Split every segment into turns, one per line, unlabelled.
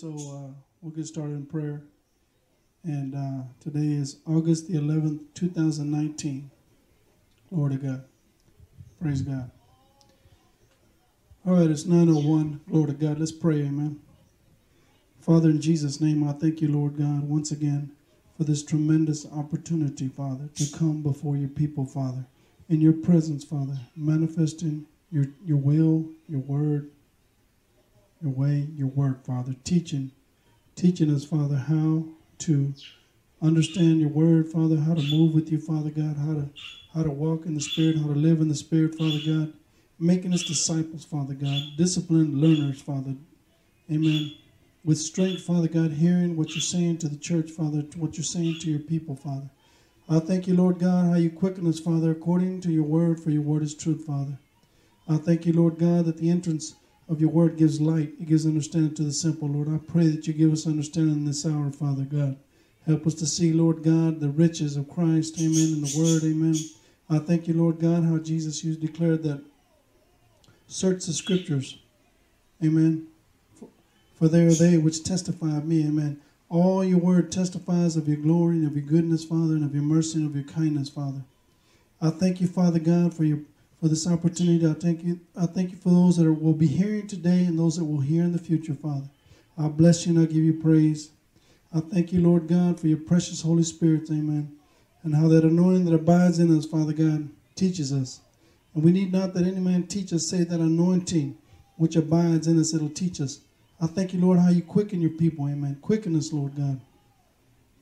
so
uh, we'll get started in prayer. And uh, today is August the 11th, 2019. Glory to God. Praise God. All right, it's 901. Glory to God. Let's pray, amen. Father, in Jesus' name, I thank you, Lord God, once again for this tremendous opportunity, Father, to come before your people, Father, in your presence, Father, manifesting your, your will, your word, your way, your work, Father, teaching, teaching us, Father, how to understand your word, Father, how to move with you, Father God, how to how to walk in the Spirit, how to live in the Spirit, Father God, making us disciples, Father God, disciplined learners, Father. Amen. With strength, Father God, hearing what you're saying to the church, Father, what you're saying to your people, Father. I thank you, Lord God, how you quicken us, Father, according to your word, for your word is truth, Father. I thank you, Lord God, that the entrance of your word gives light. It gives understanding to the simple, Lord. I pray that you give us understanding in this hour, Father God. Help us to see, Lord God, the riches of Christ, amen, in the word, amen. I thank you, Lord God, how Jesus you declared that search the scriptures, amen. For, for they are they which testify of me, amen. All your word testifies of your glory and of your goodness, Father, and of your mercy and of your kindness, Father. I thank you, Father God, for your for this opportunity. I thank you. I thank you for those that are, will be hearing today and those that will hear in the future, Father. I bless you and I give you praise. I thank you, Lord God, for your precious Holy Spirit, Amen, and how that anointing that abides in us, Father God, teaches us. And we need not that any man teach us, say that anointing which abides in us, it'll teach us. I thank you, Lord, how you quicken your people, Amen. Quicken us, Lord God.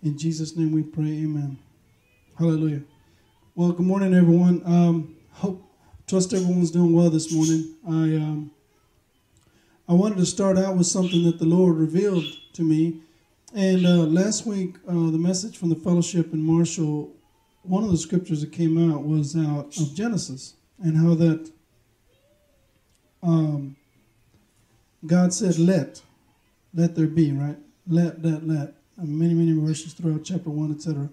In Jesus' name we pray, Amen. Hallelujah. Well, good morning, everyone. Um, hope trust everyone's doing well this morning. I um, I wanted to start out with something that the Lord revealed to me. And uh, last week, uh, the message from the fellowship in Marshall, one of the scriptures that came out was out of Genesis and how that um, God said, "Let, let there be." Right? Let, let, let. Uh, many, many verses throughout chapter one, etc.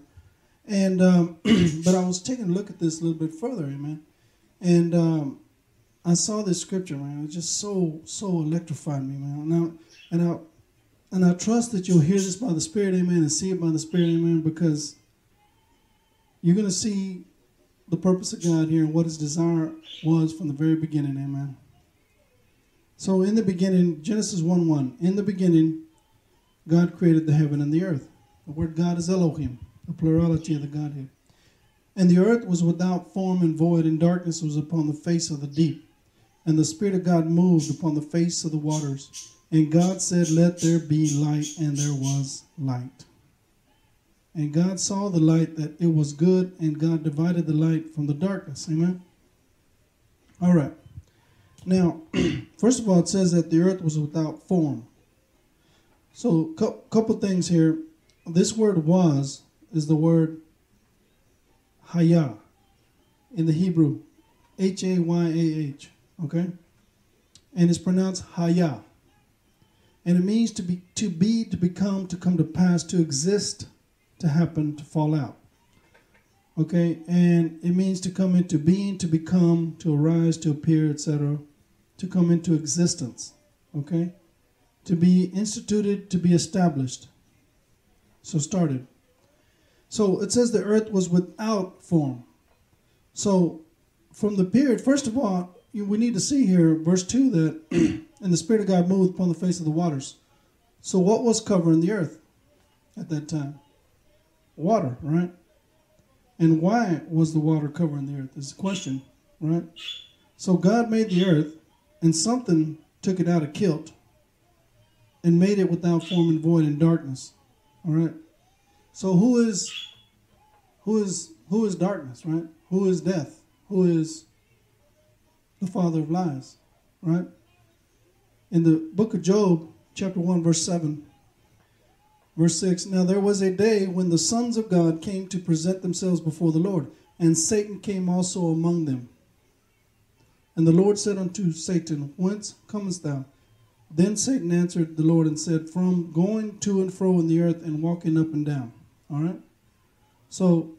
And um, but I was taking a look at this a little bit further, amen. And um, I saw this scripture, man. It just so so electrified me, man. Now, and I and I trust that you'll hear this by the Spirit, amen, and see it by the Spirit, amen, because you're gonna see the purpose of God here and what His desire was from the very beginning, amen. So in the beginning, Genesis 1 1, in the beginning, God created the heaven and the earth. The word God is Elohim, the plurality of the Godhead. And the earth was without form and void, and darkness was upon the face of the deep. And the Spirit of God moved upon the face of the waters. And God said, Let there be light, and there was light. And God saw the light that it was good, and God divided the light from the darkness. Amen. All right. Now, first of all, it says that the earth was without form. So, a couple things here. This word was is the word Haya in the Hebrew, H A Y A H, okay? And it's pronounced Haya. And it means to be, to be, to become, to come to pass, to exist, to happen, to fall out. Okay? And it means to come into being, to become, to arise, to appear, etc., to come into existence. Okay? To be instituted, to be established. So started. So it says the earth was without form. So from the period, first of all, we need to see here, verse 2, that and the Spirit of God moved upon the face of the waters. So, what was covering the earth at that time? Water, right? And why was the water covering the earth? Is the question, right? So, God made the earth, and something took it out of kilt and made it without form and void and darkness. All right. So, who is who is who is darkness, right? Who is death? Who is the father of lies, right? In the book of Job, chapter 1, verse 7, verse 6 Now there was a day when the sons of God came to present themselves before the Lord, and Satan came also among them. And the Lord said unto Satan, Whence comest thou? Then Satan answered the Lord and said, From going to and fro in the earth and walking up and down. All right? So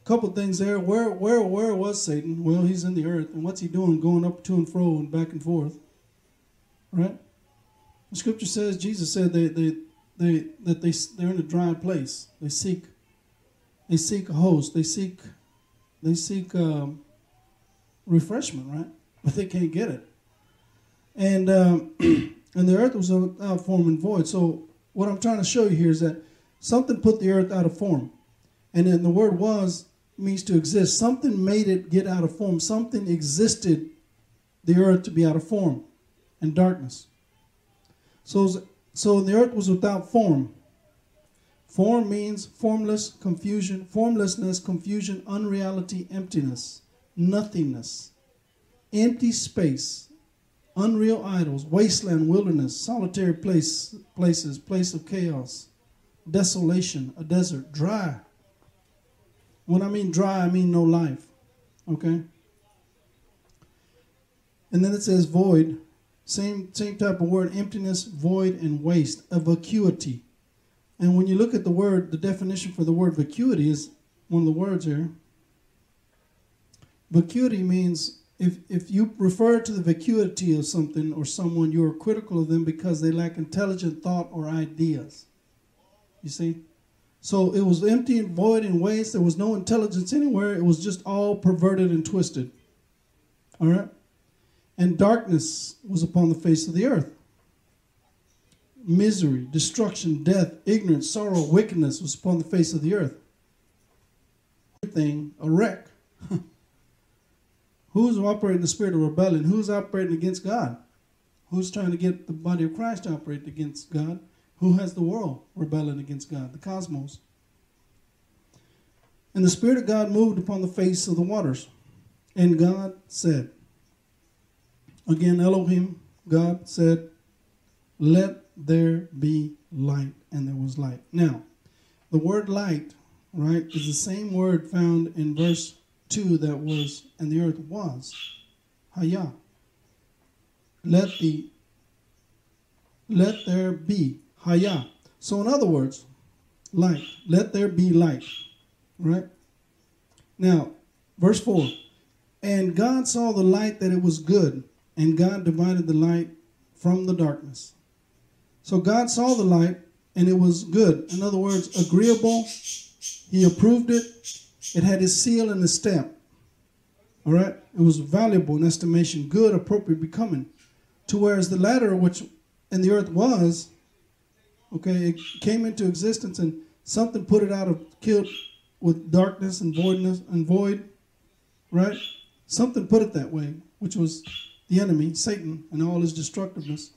a couple things there. Where where where was Satan? Well, he's in the earth, and what's he doing? Going up to and fro and back and forth. Right? The scripture says Jesus said they they they that they they're in a dry place. They seek they seek a host. They seek they seek um, refreshment, right? But they can't get it. And um, and the earth was without form and void. So what I'm trying to show you here is that something put the earth out of form. And then the word was means to exist. Something made it get out of form. Something existed the earth to be out of form and darkness. So, so the earth was without form. Form means formless, confusion, formlessness, confusion, unreality, emptiness, nothingness, empty space, unreal idols, wasteland, wilderness, solitary place, places, place of chaos, desolation, a desert, dry, when I mean dry, I mean no life. Okay? And then it says void. Same, same type of word, emptiness, void, and waste, a vacuity. And when you look at the word, the definition for the word vacuity is one of the words here. Vacuity means if, if you refer to the vacuity of something or someone, you are critical of them because they lack intelligent thought or ideas. You see? So it was empty and void and waste. There was no intelligence anywhere. It was just all perverted and twisted. All right? And darkness was upon the face of the earth. Misery, destruction, death, ignorance, sorrow, wickedness was upon the face of the earth. Everything a wreck. Who's operating the spirit of rebellion? Who's operating against God? Who's trying to get the body of Christ to operate against God? Who has the world rebelling against God? The cosmos. And the Spirit of God moved upon the face of the waters. And God said, again, Elohim, God said, Let there be light. And there was light. Now, the word light, right, is the same word found in verse 2 that was, and the earth was. Hayah. Let the let there be Haya. So, in other words, light. Let there be light. Right? Now, verse 4 And God saw the light that it was good, and God divided the light from the darkness. So, God saw the light, and it was good. In other words, agreeable. He approved it. It had his seal and his stamp. All right? It was valuable in estimation, good, appropriate, becoming. To whereas the latter, which in the earth was, Okay, it came into existence and something put it out of killed with darkness and voidness and void, right? Something put it that way, which was the enemy, Satan, and all his destructiveness.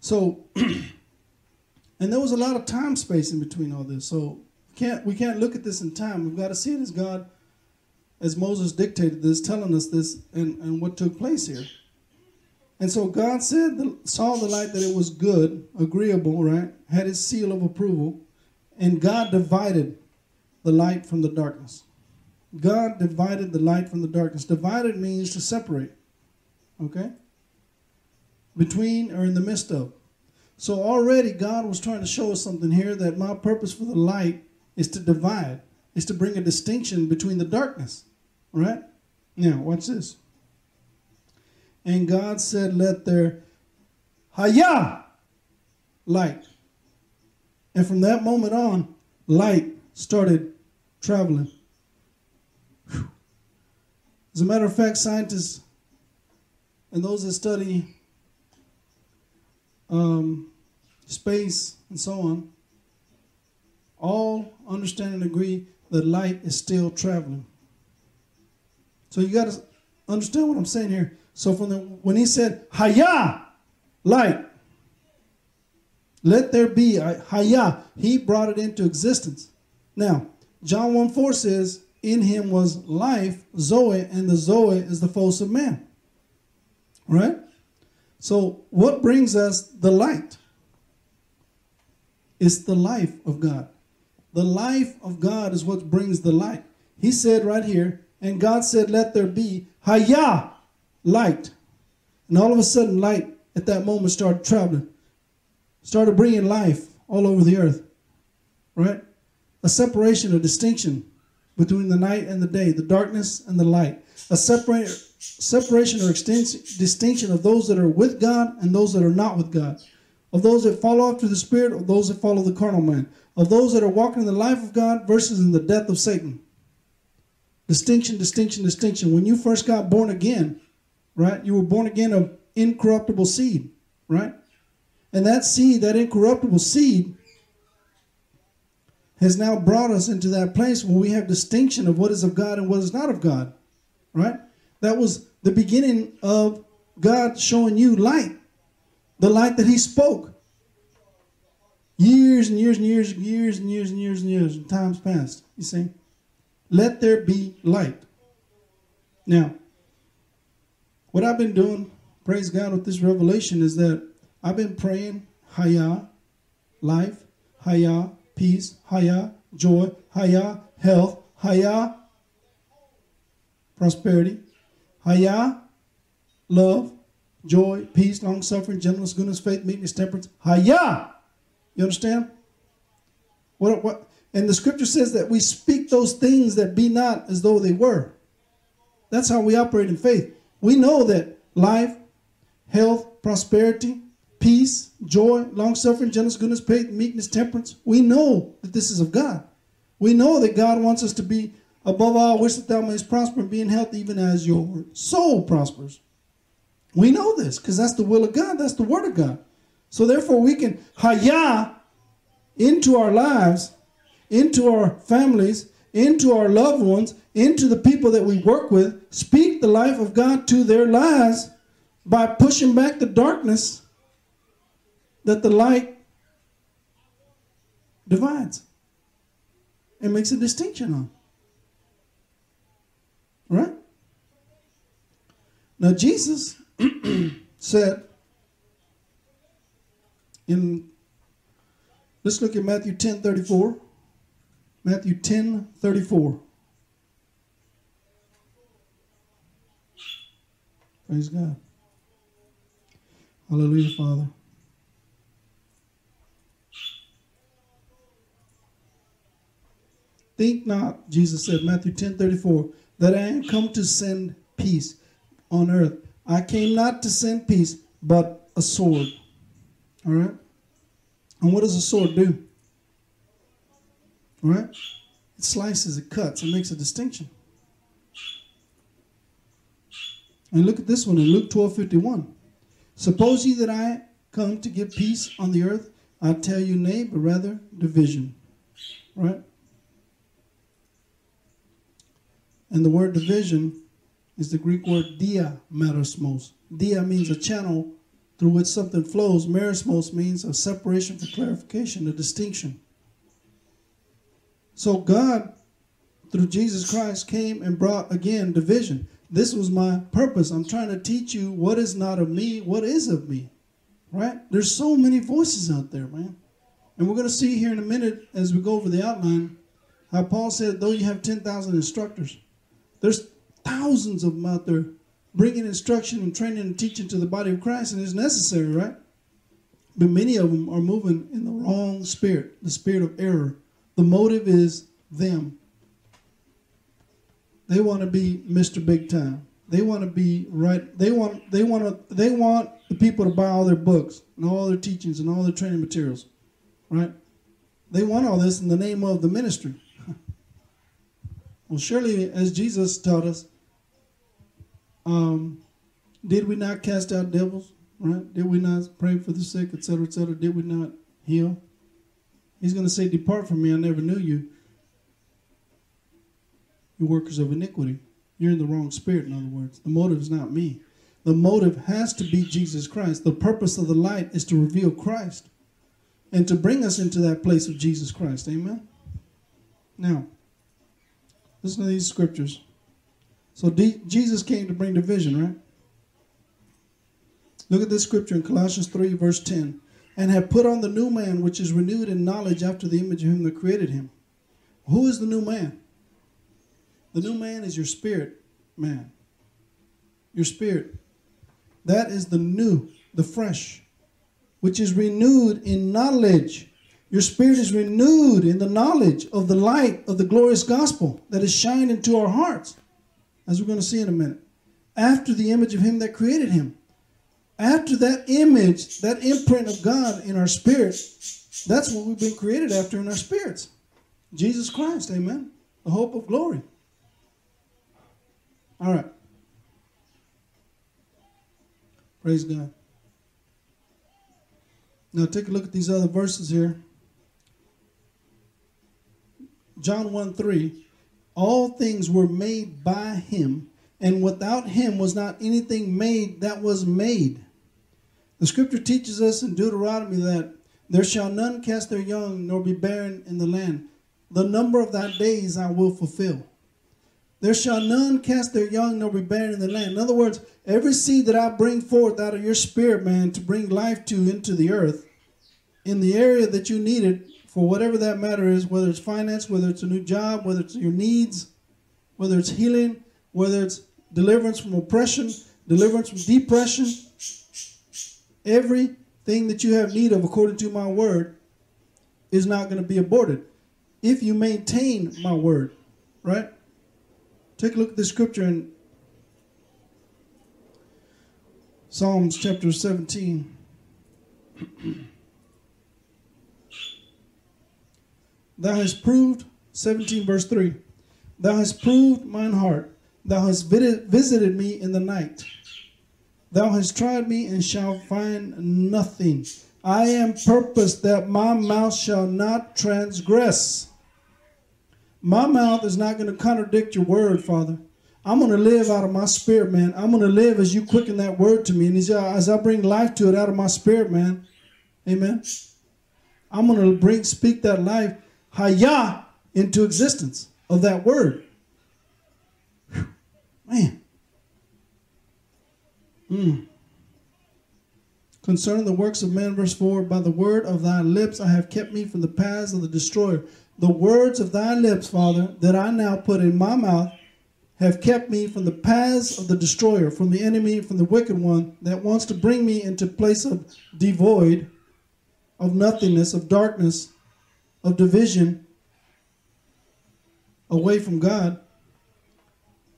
So, and there was a lot of time space in between all this. So we can't we can't look at this in time. We've got to see it as God, as Moses dictated this, telling us this, and, and what took place here. And so God said, saw the light that it was good, agreeable, right? Had his seal of approval. And God divided the light from the darkness. God divided the light from the darkness. Divided means to separate. Okay? Between or in the midst of. So already God was trying to show us something here that my purpose for the light is to divide, is to bring a distinction between the darkness. Right? Now, watch this. And God said, Let there haya light. And from that moment on, light started traveling. As a matter of fact, scientists and those that study um, space and so on, all understand and agree that light is still traveling. So you got to understand what I'm saying here. So from the when he said Haya, light, let there be Haya, he brought it into existence. Now, John 1 4 says, In him was life, Zoe, and the Zoe is the force of man. Right? So, what brings us the light? It's the life of God. The life of God is what brings the light. He said right here, and God said, Let there be Haya, light. And all of a sudden, light at that moment started traveling, started bringing life all over the earth. Right? A separation, a distinction between the night and the day, the darkness and the light. A separate, separation or distinction of those that are with God and those that are not with God. Of those that follow after the Spirit or those that follow the carnal man. Of those that are walking in the life of God versus in the death of Satan. Distinction, distinction, distinction. When you first got born again, right, you were born again of incorruptible seed, right? And that seed, that incorruptible seed, has now brought us into that place where we have distinction of what is of God and what is not of God, right? That was the beginning of God showing you light, the light that He spoke. Years and years and years and years and years and years and years and times past, you see? Let there be light. Now, what I've been doing, praise God, with this revelation is that I've been praying Haya, life, Haya, peace, Haya, joy, Haya, health, Haya, prosperity, Haya, love, joy, peace, long suffering, gentleness, goodness, faith, meekness, temperance. Haya. You understand? What, what, and the scripture says that we speak those things that be not as though they were. That's how we operate in faith. We know that life, health, prosperity, peace, joy, long suffering, gentleness, goodness, faith, meekness, temperance. We know that this is of God. We know that God wants us to be above all, wish that thou mayest prosper and be in health even as your soul prospers. We know this because that's the will of God. That's the word of God. So therefore we can haya into our lives into our families, into our loved ones, into the people that we work with, speak the life of God to their lives by pushing back the darkness that the light divides and makes a distinction on. Right? Now, Jesus said in, let's look at Matthew 10 34. Matthew 10 34. Praise God. Hallelujah, Father. Think not, Jesus said, Matthew 10 34, that I am come to send peace on earth. I came not to send peace, but a sword. All right? And what does a sword do? Right? It slices, it cuts, it makes a distinction. And look at this one in Luke 12 51. Suppose ye that I come to give peace on the earth, I tell you nay, but rather division. Right? And the word division is the Greek word dia merismos. Dia means a channel through which something flows. Merismos means a separation for clarification, a distinction. So God, through Jesus Christ, came and brought again division. This was my purpose. I'm trying to teach you what is not of me, what is of me. Right? There's so many voices out there, man. And we're going to see here in a minute as we go over the outline how Paul said, though you have 10,000 instructors, there's thousands of them out there bringing instruction and training and teaching to the body of Christ, and it's necessary, right? But many of them are moving in the wrong spirit, the spirit of error. The motive is them. They want to be Mr. Big Time. They want to be right. They want they want to they want the people to buy all their books and all their teachings and all their training materials, right? They want all this in the name of the ministry. well, surely, as Jesus taught us, um, Did we not cast out devils? Right? Did we not pray for the sick, etc., etc.? Did we not heal? He's going to say, Depart from me, I never knew you. You workers of iniquity. You're in the wrong spirit, in other words. The motive is not me. The motive has to be Jesus Christ. The purpose of the light is to reveal Christ and to bring us into that place of Jesus Christ. Amen? Now, listen to these scriptures. So D- Jesus came to bring division, right? Look at this scripture in Colossians 3, verse 10. And have put on the new man, which is renewed in knowledge after the image of him that created him. Who is the new man? The new man is your spirit man. Your spirit. That is the new, the fresh, which is renewed in knowledge. Your spirit is renewed in the knowledge of the light of the glorious gospel that is shined into our hearts, as we're going to see in a minute, after the image of him that created him. After that image, that imprint of God in our spirit, that's what we've been created after in our spirits. Jesus Christ, amen. The hope of glory. All right. Praise God. Now take a look at these other verses here. John 1 3. All things were made by him, and without him was not anything made that was made. The scripture teaches us in Deuteronomy that there shall none cast their young nor be barren in the land. The number of thy days I will fulfill. There shall none cast their young nor be barren in the land. In other words, every seed that I bring forth out of your spirit, man, to bring life to into the earth, in the area that you need it, for whatever that matter is, whether it's finance, whether it's a new job, whether it's your needs, whether it's healing, whether it's deliverance from oppression, deliverance from depression, everything that you have need of according to my word is not going to be aborted if you maintain my word, right? Take a look at the scripture in Psalms chapter 17. Thou hast proved, 17 verse 3, Thou hast proved mine heart. Thou hast visited me in the night. Thou hast tried me and shalt find nothing. I am purposed that my mouth shall not transgress. My mouth is not going to contradict your word, Father. I'm going to live out of my spirit, man. I'm going to live as you quicken that word to me. And as I bring life to it out of my spirit, man. Amen. I'm going to bring, speak that life Hayah into existence of that word. Whew. Man. Mm. Concerning the works of man, verse 4 By the word of thy lips I have kept me from the paths of the destroyer. The words of thy lips, Father, that I now put in my mouth, have kept me from the paths of the destroyer, from the enemy, from the wicked one that wants to bring me into place of devoid, of nothingness, of darkness, of division away from God,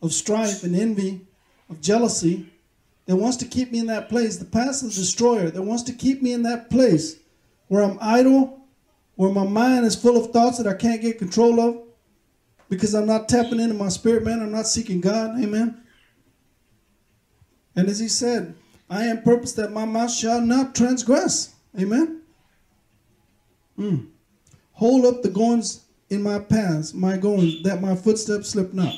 of strife and envy, of jealousy, that wants to keep me in that place, the passive destroyer that wants to keep me in that place where I'm idle, where my mind is full of thoughts that I can't get control of because I'm not tapping into my spirit, man. I'm not seeking God. Amen. And as he said, I am purpose that my mouth shall not transgress. Amen. Mm. Hold up the goings in my paths, my goings, that my footsteps slip not.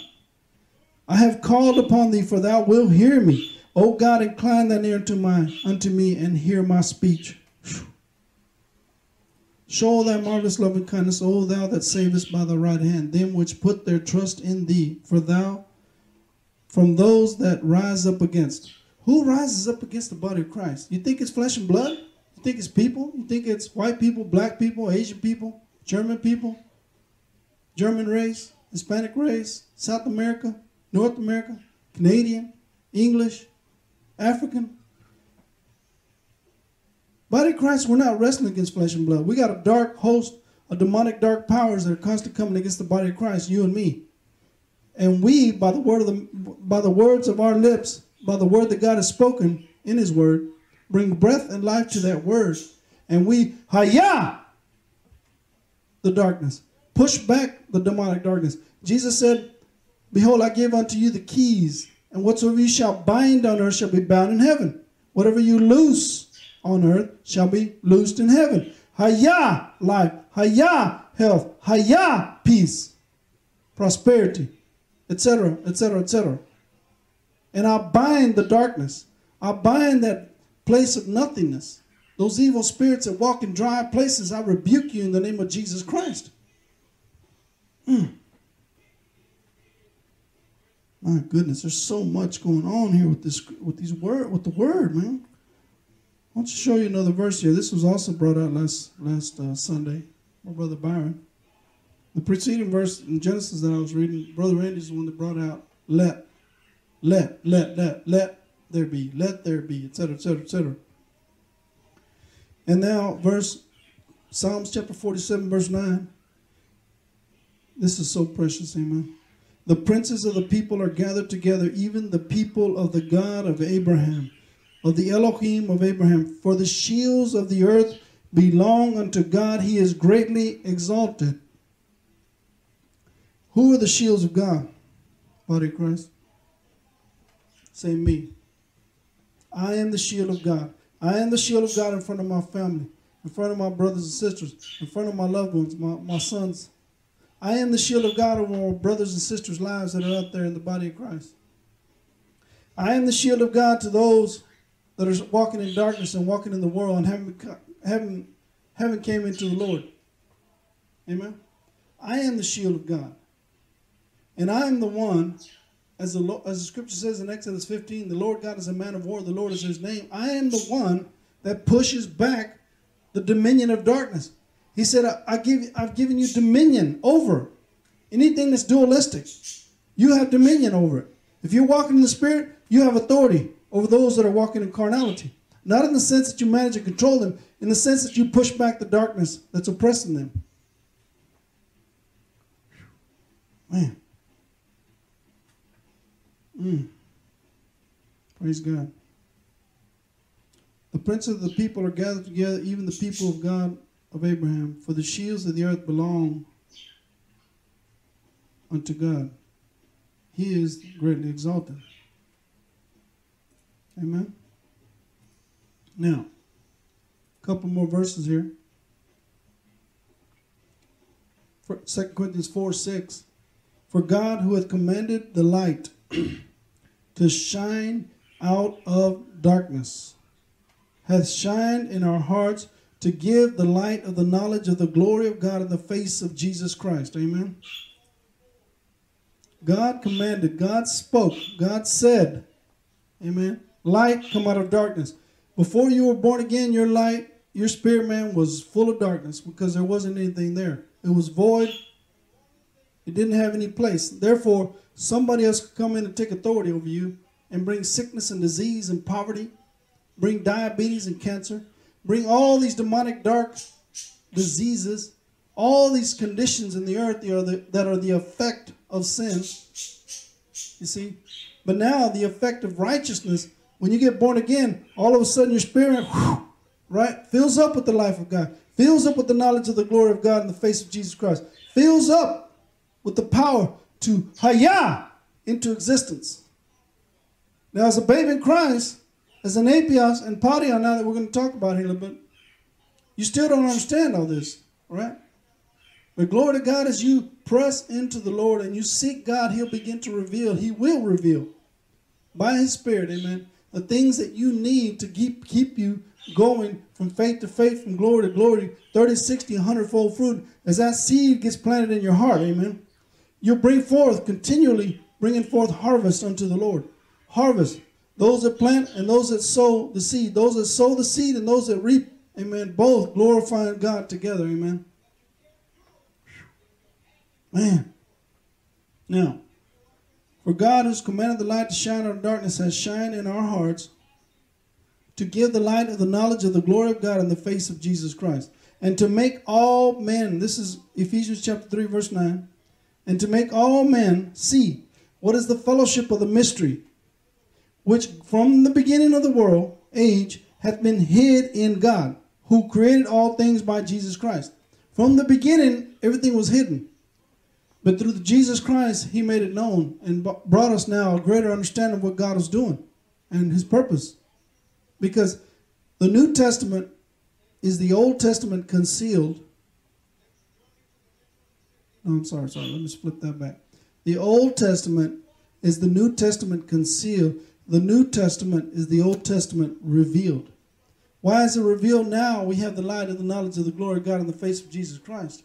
I have called upon thee, for thou wilt hear me. O God, incline thine ear to my unto me and hear my speech. Show thy marvelous loving kindness, O thou that savest by the right hand, them which put their trust in thee, for thou from those that rise up against. Who rises up against the body of Christ? You think it's flesh and blood? You think it's people? You think it's white people, black people, Asian people? German people, German race, Hispanic race, South America, North America, Canadian, English, African. Body Christ, we're not wrestling against flesh and blood. We got a dark host of demonic dark powers that are constantly coming against the body of Christ, you and me. And we, by the word of the by the words of our lips, by the word that God has spoken in his word, bring breath and life to that word. And we, hayah, the darkness. Push back the demonic darkness. Jesus said, Behold, I give unto you the keys And whatsoever you shall bind on earth shall be bound in heaven. Whatever you loose on earth shall be loosed in heaven. Haya, life. Haya, health. Haya, peace, prosperity, etc., etc., etc. And I bind the darkness. I bind that place of nothingness. Those evil spirits that walk in dry places, I rebuke you in the name of Jesus Christ. Mm. My goodness, there's so much going on here with this with these word with the word, man. I want to show you another verse here. This was also brought out last last uh, Sunday by Brother Byron. The preceding verse in Genesis that I was reading, Brother Randy's the one that brought out let, let, let, let, let there be, let there be, etc., etc., etc. And now, verse Psalms chapter 47, verse 9. This is so precious, amen. The princes of the people are gathered together, even the people of the God of Abraham, of the Elohim of Abraham. For the shields of the earth belong unto God. He is greatly exalted. Who are the shields of God? Body of Christ. Say me. I am the shield of God. I am the shield of God in front of my family, in front of my brothers and sisters, in front of my loved ones, my, my sons, I am the shield of God over our brothers and sisters' lives that are out there in the body of Christ. I am the shield of God to those that are walking in darkness and walking in the world and haven't, haven't, haven't came into the Lord. Amen. I am the shield of God. And I am the one, as the, as the scripture says in Exodus 15, the Lord God is a man of war, the Lord is his name. I am the one that pushes back the dominion of darkness. He said, I, give, I've given you dominion over anything that's dualistic. You have dominion over it. If you're walking in the Spirit, you have authority over those that are walking in carnality. Not in the sense that you manage and control them, in the sense that you push back the darkness that's oppressing them. Man. Mm. Praise God. The princes of the people are gathered together, even the people of God of Abraham, for the shields of the earth belong unto God. He is greatly exalted. Amen. Now, a couple more verses here. For 2 Corinthians 4 6. For God, who hath commanded the light to shine out of darkness, hath shined in our hearts to give the light of the knowledge of the glory of God in the face of Jesus Christ. Amen. God commanded, God spoke, God said, Amen. Light come out of darkness. Before you were born again, your light, your spirit man was full of darkness because there wasn't anything there. It was void. It didn't have any place. Therefore, somebody else could come in and take authority over you and bring sickness and disease and poverty, bring diabetes and cancer, bring all these demonic dark diseases, all these conditions in the earth that are the, effect of sin. You see? But now the effect of righteousness, when you get born again, all of a sudden your spirit, whew, right, fills up with the life of God, fills up with the knowledge of the glory of God in the face of Jesus Christ, fills up with the power to haya into existence. Now, as a babe in Christ, as an apios and on now that we're going to talk about here a little bit, you still don't understand all this, right? But glory to God, as you press into the Lord and you seek God, He'll begin to reveal. He will reveal by His Spirit, amen, the things that you need to keep, keep you going from faith to faith, from glory to glory, 30, 60, 100 fold fruit. As that seed gets planted in your heart, amen, you'll bring forth, continually bringing forth harvest unto the Lord. Harvest those that plant and those that sow the seed. Those that sow the seed and those that reap. Amen. Both glorifying God together. Amen. Man. Now, for God who's commanded the light to shine out of darkness has shined in our hearts to give the light of the knowledge of the glory of God in the face of Jesus Christ. And to make all men, this is Ephesians chapter 3, verse 9, and to make all men see what is the fellowship of the mystery which from the beginning of the world age hath been hid in God, who created all things by Jesus Christ. From the beginning, everything was hidden. But through Jesus Christ, He made it known and brought us now a greater understanding of what God is doing and His purpose. Because the New Testament is the Old Testament concealed. No, I'm sorry, sorry. Let me flip that back. The Old Testament is the New Testament concealed. The New Testament is the Old Testament revealed. Why is it revealed now? We have the light of the knowledge of the glory of God in the face of Jesus Christ.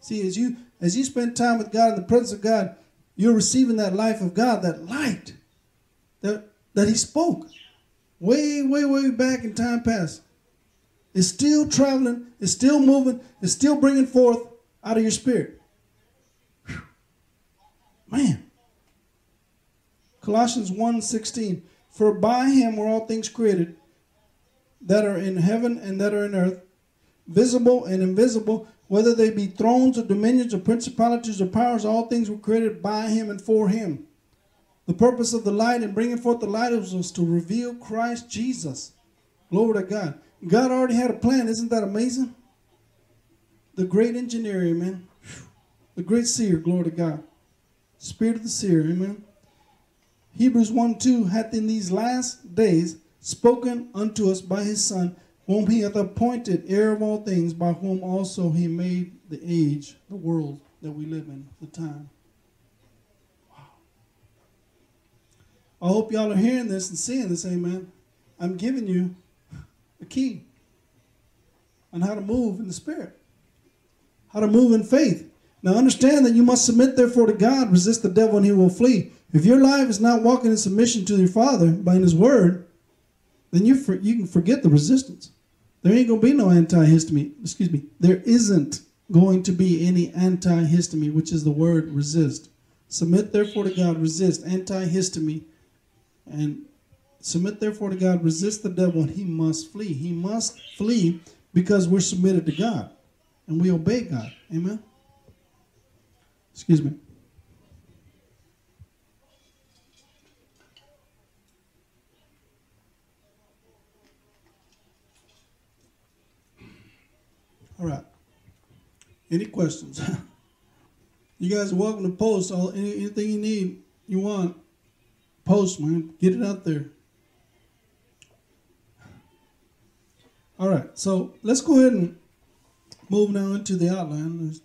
See, as you as you spend time with God in the presence of God, you're receiving that life of God, that light that that He spoke way, way, way back in time past. It's still traveling, it's still moving, it's still bringing forth out of your spirit. Whew. Man. Colossians 1:16 For by him were all things created that are in heaven and that are in earth, visible and invisible, whether they be thrones or dominions or principalities or powers, all things were created by him and for him. The purpose of the light and bringing forth the light was to reveal Christ Jesus. Glory to God. God already had a plan. Isn't that amazing? The great engineer, amen. The great seer, glory to God. Spirit of the seer, amen. Hebrews 1 2 hath in these last days spoken unto us by his Son, whom he hath appointed heir of all things, by whom also he made the age, the world that we live in, the time. Wow. I hope y'all are hearing this and seeing this, amen. I'm giving you a key on how to move in the Spirit, how to move in faith. Now understand that you must submit therefore to God, resist the devil, and he will flee. If your life is not walking in submission to your Father by His Word, then you for, you can forget the resistance. There ain't gonna be no anthistemi. Excuse me. There isn't going to be any anthistemi, which is the word resist. Submit therefore to God, resist anthistemi, and submit therefore to God, resist the devil, and he must flee. He must flee because we're submitted to God and we obey God. Amen. Excuse me. All right. Any questions? you guys are welcome to post all any, anything you need, you want. Post, man. Get it out there. All right. So let's go ahead and move now into the outline. There's,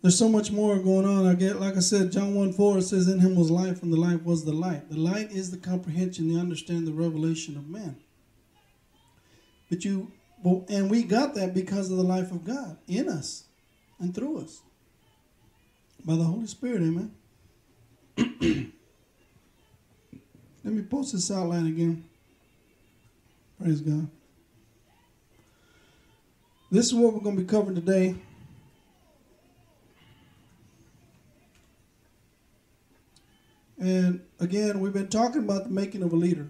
there's so much more going on. I get, like I said, John 1 4 says, In him was life, and the life was the light. The light is the comprehension, the understand, the revelation of man. But you and we got that because of the life of God in us and through us by the Holy Spirit. Amen. Let me post this outline again. Praise God. This is what we're going to be covering today. And again, we've been talking about the making of a leader.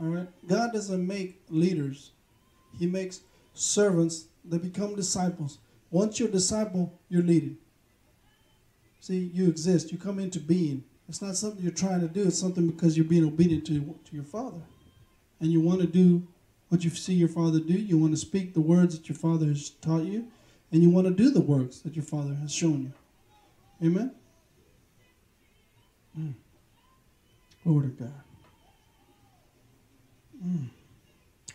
All right. God doesn't make leaders. He makes servants that become disciples. Once you're a disciple, you're leading. See, you exist. You come into being. It's not something you're trying to do. It's something because you're being obedient to, to your Father. And you want to do what you see your Father do. You want to speak the words that your Father has taught you. And you want to do the works that your Father has shown you. Amen? Mm. Glory to God. Mm.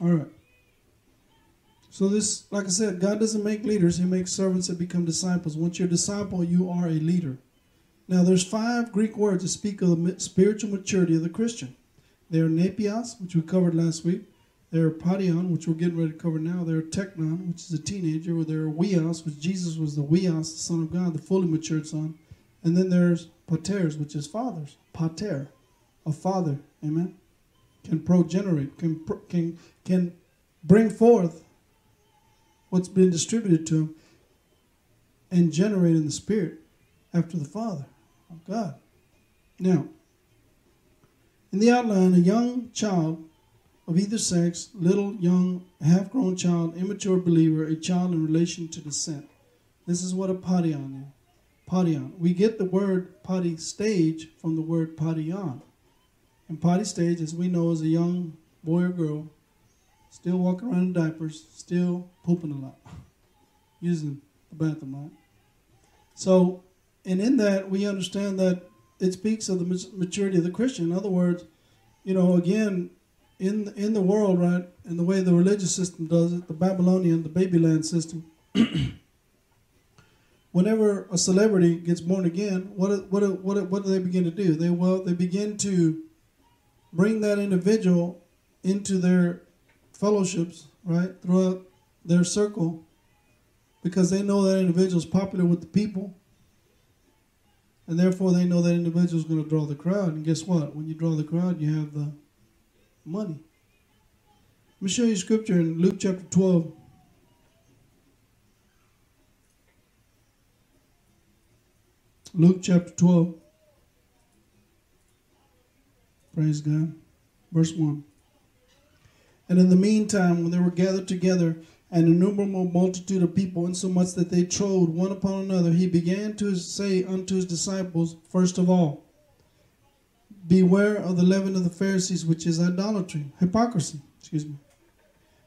All right. So this, like I said, God doesn't make leaders; He makes servants that become disciples. Once you're a disciple, you are a leader. Now, there's five Greek words that speak of the spiritual maturity of the Christian. They are nepios, which we covered last week. They are paidion, which we're getting ready to cover now. They are teknon, which is a teenager. Or there are huios, which Jesus was the huios, the Son of God, the fully matured Son. And then there's paters, which is fathers. Pater, a father. Amen. Can progenerate, can can can bring forth what's been distributed to him and generate in the spirit after the Father of God. Now, in the outline, a young child of either sex, little, young, half grown child, immature believer, a child in relation to descent. This is what a paidion is. We get the word potty stage from the word paidion. And potty stage, as we know, is a young boy or girl still walking around in diapers, still pooping a lot, using the bathroom, right? So, and in that, we understand that it speaks of the maturity of the Christian. In other words, you know, again, in in the world, right, in the way the religious system does it, the Babylonian, the Babyland system. whenever a celebrity gets born again, what what what what do they begin to do? They well, they begin to bring that individual into their fellowships, right, throughout their circle, because they know that individual is popular with the people, and therefore they know that individual is going to draw the crowd. And guess what? When you draw the crowd, you have the money. Let me show you scripture in Luke chapter 12. Luke chapter 12. Praise God. Verse 1. And in the meantime, when they were gathered together, an innumerable multitude of people, insomuch that they trode one upon another, he began to say unto his disciples, First of all, beware of the leaven of the Pharisees, which is idolatry, hypocrisy. Excuse me.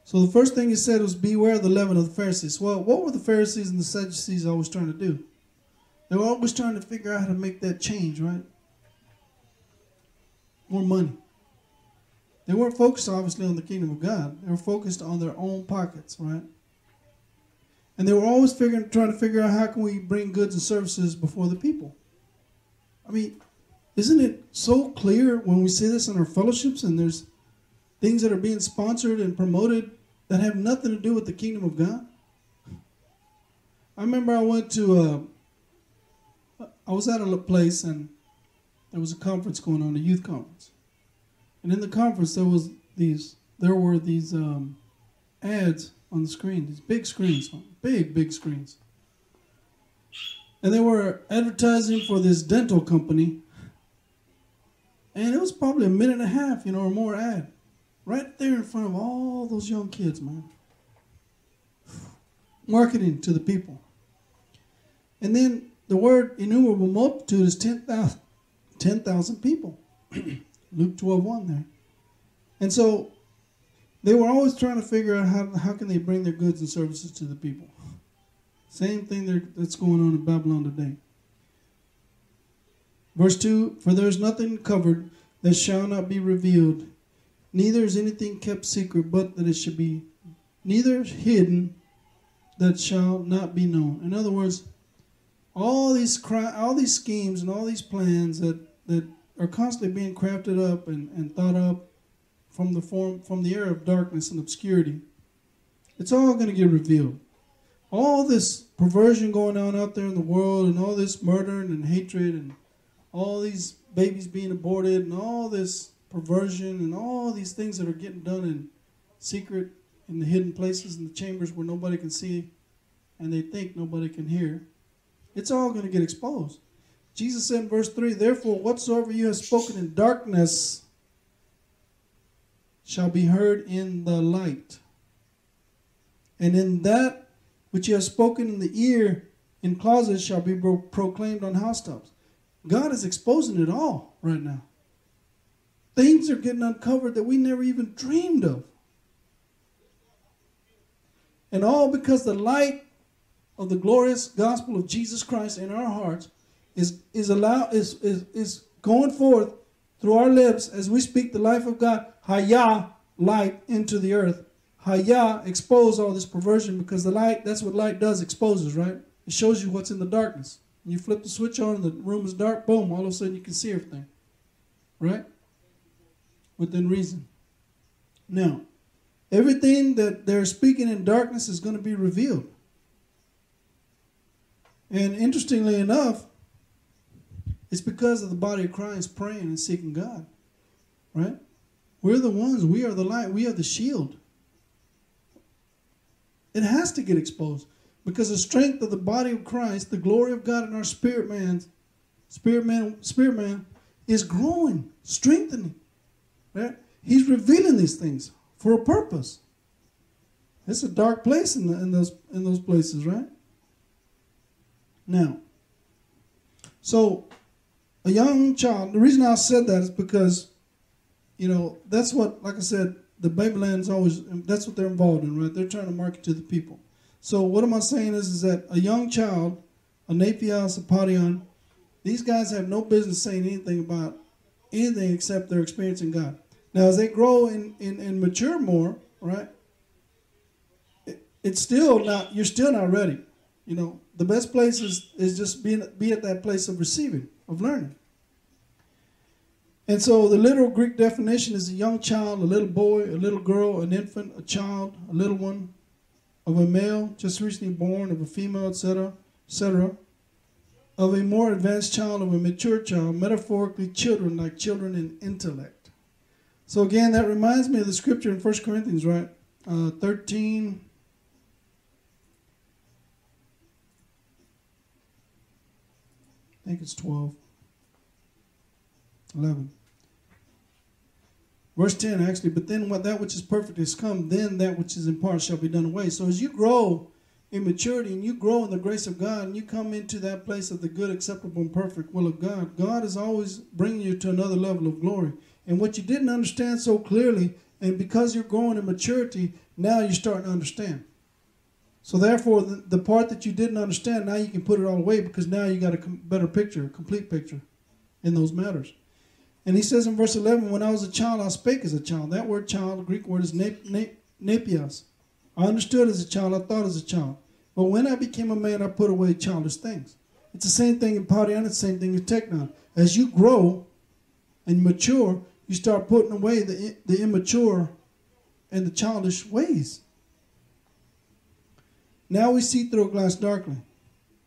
So the first thing he said was, Beware of the leaven of the Pharisees. Well, what were the Pharisees and the Sadducees always trying to do? They were always trying to figure out how to make that change, right? More money. They weren't focused, obviously, on the kingdom of God. They were focused on their own pockets, right? And they were always figuring, trying to figure out how can we bring goods and services before the people. I mean, isn't it so clear when we see this in our fellowships and there's things that are being sponsored and promoted that have nothing to do with the kingdom of God? I remember I went to, uh, I was at a place and there was a conference going on, a youth conference. And in the conference, there was these, there were these um, ads on the screen, these big screens, big, big screens. And they were advertising for this dental company. And it was probably a minute and a half, you know, or more ad. Right there in front of all those young kids, man. Marketing to the people. And then the word innumerable multitude is 10,000 10, people. Luke 12, 1 there. And so they were always trying to figure out how, how can they bring their goods and services to the people. Same thing that's going on in Babylon today. Verse 2 For there is nothing covered that shall not be revealed, neither is anything kept secret, but that it should be neither hidden that shall not be known. In other words, all these cri- all these schemes and all these plans that, that are constantly being crafted up and, and thought up from the form from the era of darkness and obscurity. It's all going to get revealed. All this perversion going on out there in the world, and all this murdering and hatred, and all these babies being aborted, and all this perversion, and all these things that are getting done in secret, in the hidden places, in the chambers where nobody can see, and they think nobody can hear. It's all going to get exposed. Jesus said in verse 3 Therefore, whatsoever you have spoken in darkness shall be heard in the light. And in that which you have spoken in the ear in closets shall be pro- proclaimed on housetops. God is exposing it all right now. Things are getting uncovered that we never even dreamed of. And all because the light of the glorious gospel of Jesus Christ in our hearts is is allow is, is is going forth through our lips as we speak the life of God, Hayah, light into the earth. Hayah, expose all this perversion because the light, that's what light does, exposes, right? It shows you what's in the darkness. You flip the switch on and the room is dark, boom, all of a sudden you can see everything. Right? Within reason. Now, everything that they're speaking in darkness is going to be revealed. And interestingly enough, it's because of the body of Christ praying and seeking God. Right? We're the ones, we are the light, we are the shield. It has to get exposed because the strength of the body of Christ, the glory of God in our spirit man, spirit man, spirit man is growing, strengthening. Right? He's revealing these things for a purpose. It's a dark place in, the, in those in those places, right? Now, so a young child. The reason I said that is because, you know, that's what, like I said, the Babyland's always. That's what they're involved in, right? They're trying to market to the people. So what am I saying is, is that a young child a Napios, a Padion, these guys have no business saying anything about anything except they're experiencing God. Now, as they grow and, and, and mature more, right, it, it's still not, you're still not ready. You know, the best place is, is just being, be at that place of receiving, of learning. And so the literal Greek definition is a young child, a little boy, a little girl, an infant, a child, a little one, of a male just recently born, of a female, etc., etc., of a more advanced child, of a mature child, metaphorically children, like children in intellect. So again, that reminds me of the scripture in 1 Corinthians, right? Uh, 13. I think it's 12. 11. Verse 10 actually, but then what that which is perfect is come, then that which is in part shall be done away. So as you grow in maturity and you grow in the grace of God and you come into that place of the good, acceptable, and perfect will of God, God is always bringing you to another level of glory. And what you didn't understand so clearly, and because you're growing in maturity, now you're starting to understand. So therefore, the, the part that you didn't understand, now you can put it all away because now you got a com- better picture, a complete picture in those matters. And he says in verse 11, When I was a child, I spake as a child. That word child, the Greek word is napios. I understood as a child, I thought as a child. But when I became a man, I put away childish things. It's the same thing in Padion, it's the same thing in Teknon. As you grow and mature, you start putting away the, the immature and the childish ways. Now we see through a glass darkly.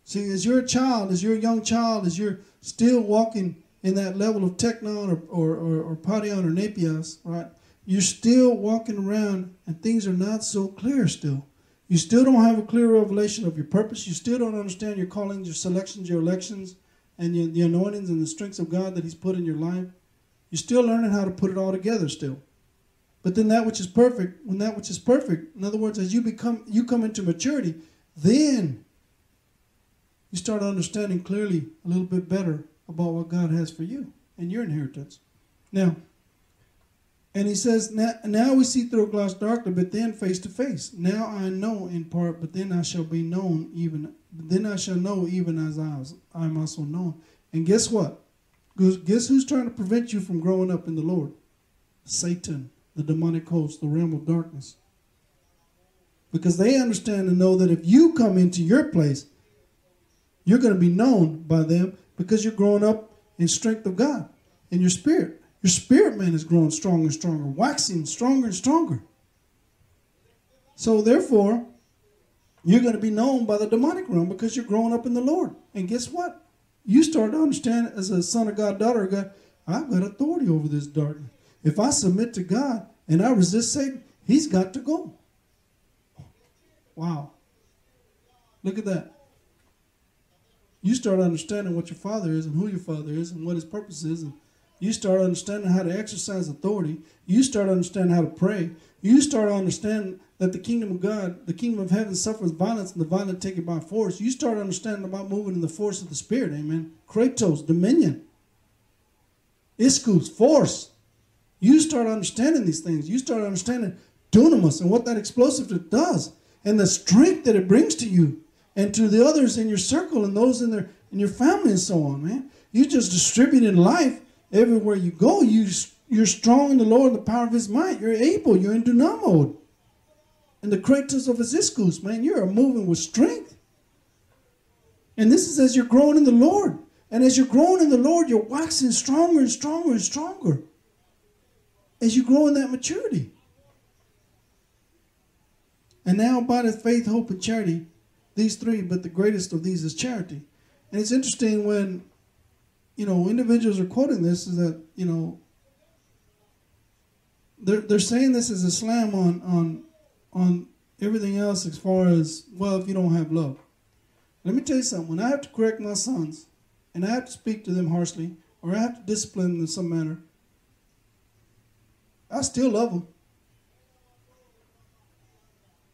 See, as you're a child, as you're a young child, as you're still walking in that level of teknon or, or, or, or padion or napios, right? You're still walking around and things are not so clear still. You still don't have a clear revelation of your purpose. You still don't understand your callings, your selections, your elections, and your, the anointings and the strengths of God that He's put in your life. You're still learning how to put it all together still. But then that which is perfect, when that which is perfect, in other words, as you become you come into maturity, then you start understanding clearly a little bit better about what God has for you and your inheritance. Now, and he says, now, now we see through a glass darkly, but then face to face. Now I know in part, but then I shall be known even. Then I shall know even as I, was, I am also known. And guess what? Guess who's trying to prevent you from growing up in the Lord? Satan, the demonic host, the realm of darkness. Because they understand and know that if you come into your place, you're going to be known by them because you're growing up in strength of God in your spirit. Your spirit man is growing stronger and stronger, waxing stronger and stronger. So therefore, you're going to be known by the demonic realm because you're growing up in the Lord. And guess what? You start to understand as a son of God, daughter of God, I've got authority over this darkness. If I submit to God and I resist Satan, he's got to go. Wow. Look at that. You start understanding what your father is and who your father is and what his purpose is and you start understanding how to exercise authority. You start understanding how to pray. You start understanding that the kingdom of god the kingdom of heaven suffers violence and the violent take it by force. You start understanding about moving in the force of the spirit amen. Kratos dominion. Ischus, force you start understanding these things you start understanding dunamis and what that explosive does and the strength that it brings to you and to the others in your circle and those in their in your family and so on, man. You just distributing life everywhere you go. You you're strong in the Lord, the power of His might. You're able. You're in dynamo. And the kratos of His ischus, man, you're moving with strength. And this is as you're growing in the Lord. And as you're growing in the Lord, you're waxing stronger and stronger and stronger. As you grow in that maturity. And now by the faith, hope, and charity, these three, but the greatest of these is charity. And it's interesting when, you know, individuals are quoting this is that, you know, they're, they're saying this is a slam on, on, on everything else as far as, well, if you don't have love. Let me tell you something. When I have to correct my sons and I have to speak to them harshly or I have to discipline them in some manner, I still love them.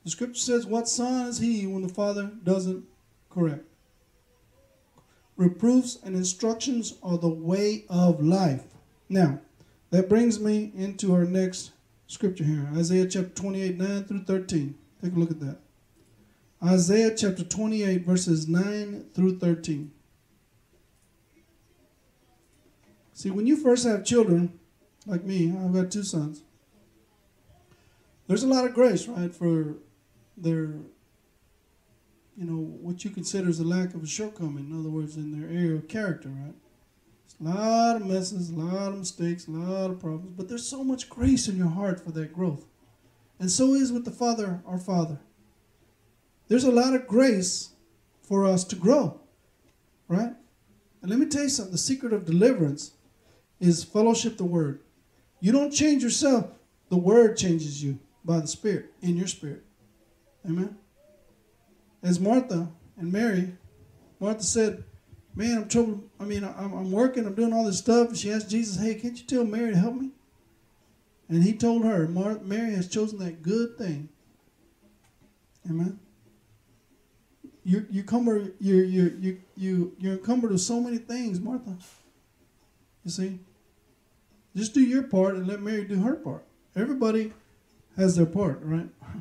The scripture says, What son is he when the father doesn't correct? Reproofs and instructions are the way of life. Now, that brings me into our next scripture here Isaiah chapter 28, 9 through 13. Take a look at that. Isaiah chapter 28, verses 9 through 13. See, when you first have children, like me, I've got two sons, there's a lot of grace, right, for their, you know, what you consider as a lack of a shortcoming. In other words, in their area of character, right? It's a lot of messes, a lot of mistakes, a lot of problems, but there's so much grace in your heart for that growth. And so is with the Father, our Father. There's a lot of grace for us to grow, right? And let me tell you something the secret of deliverance is fellowship the Word. You don't change yourself, the Word changes you by the Spirit, in your spirit. Amen. As Martha and Mary, Martha said, Man, I'm troubled. I mean, I'm, I'm working, I'm doing all this stuff. And she asked Jesus, Hey, can't you tell Mary to help me? And he told her, Mary has chosen that good thing. Amen. You you cumber you you you you you're encumbered with so many things, Martha. You see, just do your part and let Mary do her part. Everybody has their part, right?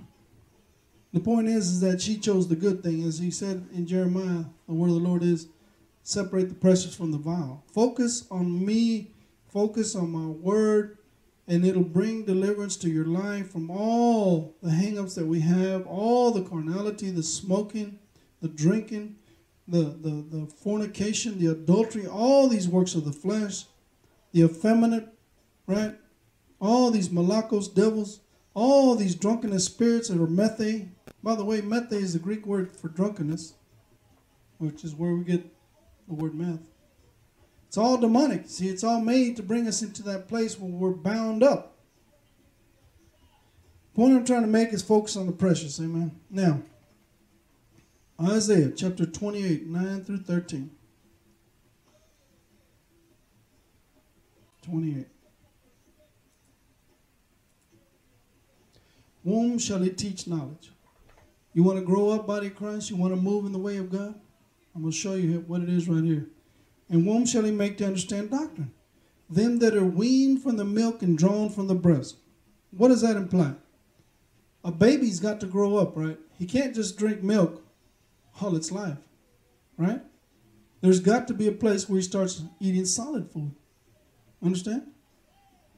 The point is, is that she chose the good thing, as he said in Jeremiah. The word of the Lord is, separate the precious from the vile. Focus on me. Focus on my word and it'll bring deliverance to your life from all the hangups that we have, all the carnality, the smoking, the drinking, the, the, the fornication, the adultery, all these works of the flesh, the effeminate, right? All these malakos, devils, all these drunkenness spirits that are methe. By the way, methe is the Greek word for drunkenness, which is where we get the word meth. It's all demonic. See, it's all made to bring us into that place where we're bound up. Point I'm trying to make is focus on the precious. Amen. Now, Isaiah chapter 28, 9 through 13. 28. Whom shall he teach knowledge? You want to grow up, body of Christ? You want to move in the way of God? I'm going to show you what it is right here. And whom shall he make to understand doctrine? Them that are weaned from the milk and drawn from the breast. What does that imply? A baby's got to grow up, right? He can't just drink milk all its life, right? There's got to be a place where he starts eating solid food. Understand?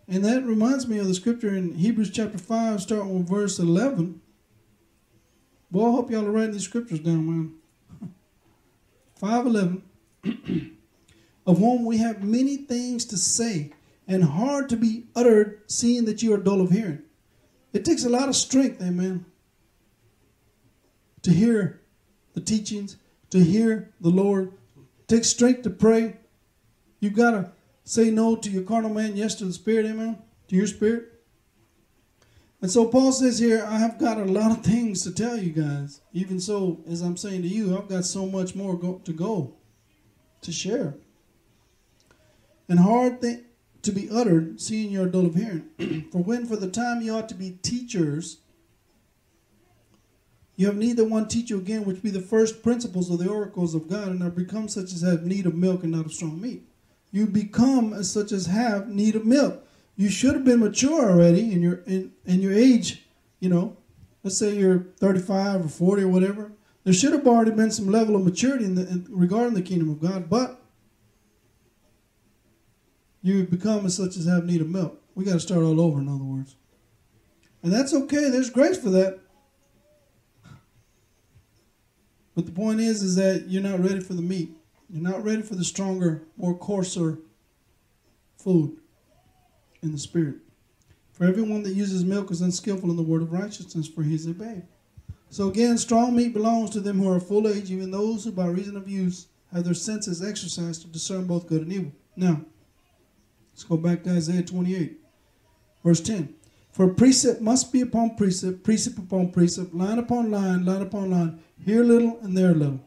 And that reminds me of the scripture in Hebrews chapter 5, starting with verse 11. Boy, I hope y'all are writing these scriptures down, man. 511. of whom we have many things to say and hard to be uttered, seeing that you are dull of hearing. It takes a lot of strength, amen, to hear the teachings, to hear the Lord. It takes strength to pray. You've got to say no to your carnal man, yes to the Spirit, amen, to your spirit. And so Paul says here, I have got a lot of things to tell you guys. Even so, as I'm saying to you, I've got so much more go, to go to share and hard thing to be uttered, seeing dull of hearing. for when for the time you ought to be teachers, you have need that one teach you again, which be the first principles of the oracles of God, and are become such as have need of milk and not of strong meat. You become as such as have need of milk. You should have been mature already in your in, in your age, you know. Let's say you're 35 or 40 or whatever. There should have already been some level of maturity in the, in, regarding the kingdom of God, but you become as such as have need of milk. We got to start all over, in other words. And that's okay. There's grace for that. But the point is, is that you're not ready for the meat. You're not ready for the stronger, more coarser food in the spirit. For everyone that uses milk is unskillful in the word of righteousness, for he is a babe. So again, strong meat belongs to them who are full age, even those who by reason of use have their senses exercised to discern both good and evil. Now, Let's go back to Isaiah 28, verse 10. For precept must be upon precept, precept upon precept, line upon line, line upon line, here little and there little.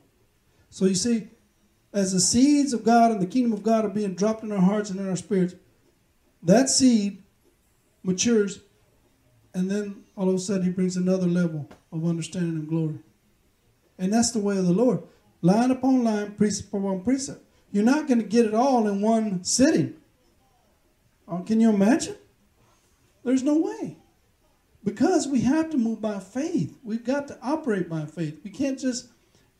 So you see, as the seeds of God and the kingdom of God are being dropped in our hearts and in our spirits, that seed matures, and then all of a sudden he brings another level of understanding and glory. And that's the way of the Lord. Line upon line, precept upon precept. You're not going to get it all in one sitting. Oh, can you imagine? There's no way. because we have to move by faith. We've got to operate by faith. We can't just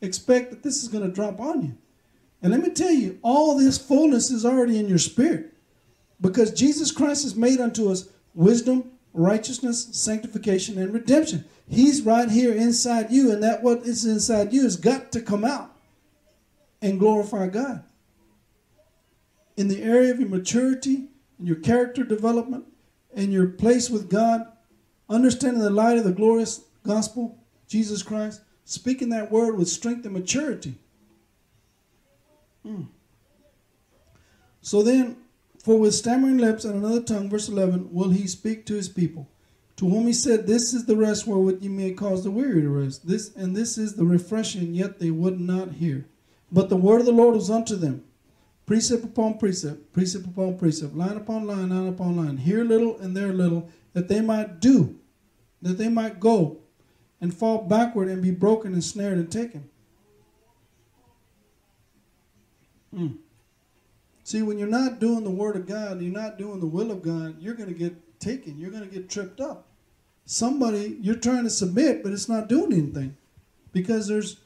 expect that this is going to drop on you. And let me tell you, all this fullness is already in your spirit because Jesus Christ has made unto us wisdom, righteousness, sanctification, and redemption. He's right here inside you, and that what is inside you has got to come out and glorify God. In the area of your maturity, and your character development, and your place with God, understanding the light of the glorious gospel, Jesus Christ, speaking that word with strength and maturity. Mm. So then, for with stammering lips and another tongue, verse 11, will he speak to his people, to whom he said, This is the rest wherewith ye may cause the weary to rest. This and this is the refreshing, yet they would not hear. But the word of the Lord was unto them, precept upon precept, precept upon precept, line upon line, line upon line, here little and there little, that they might do, that they might go and fall backward and be broken and snared and taken. Mm. See, when you're not doing the Word of God, you're not doing the will of God, you're going to get taken. You're going to get tripped up. Somebody, you're trying to submit, but it's not doing anything because there's,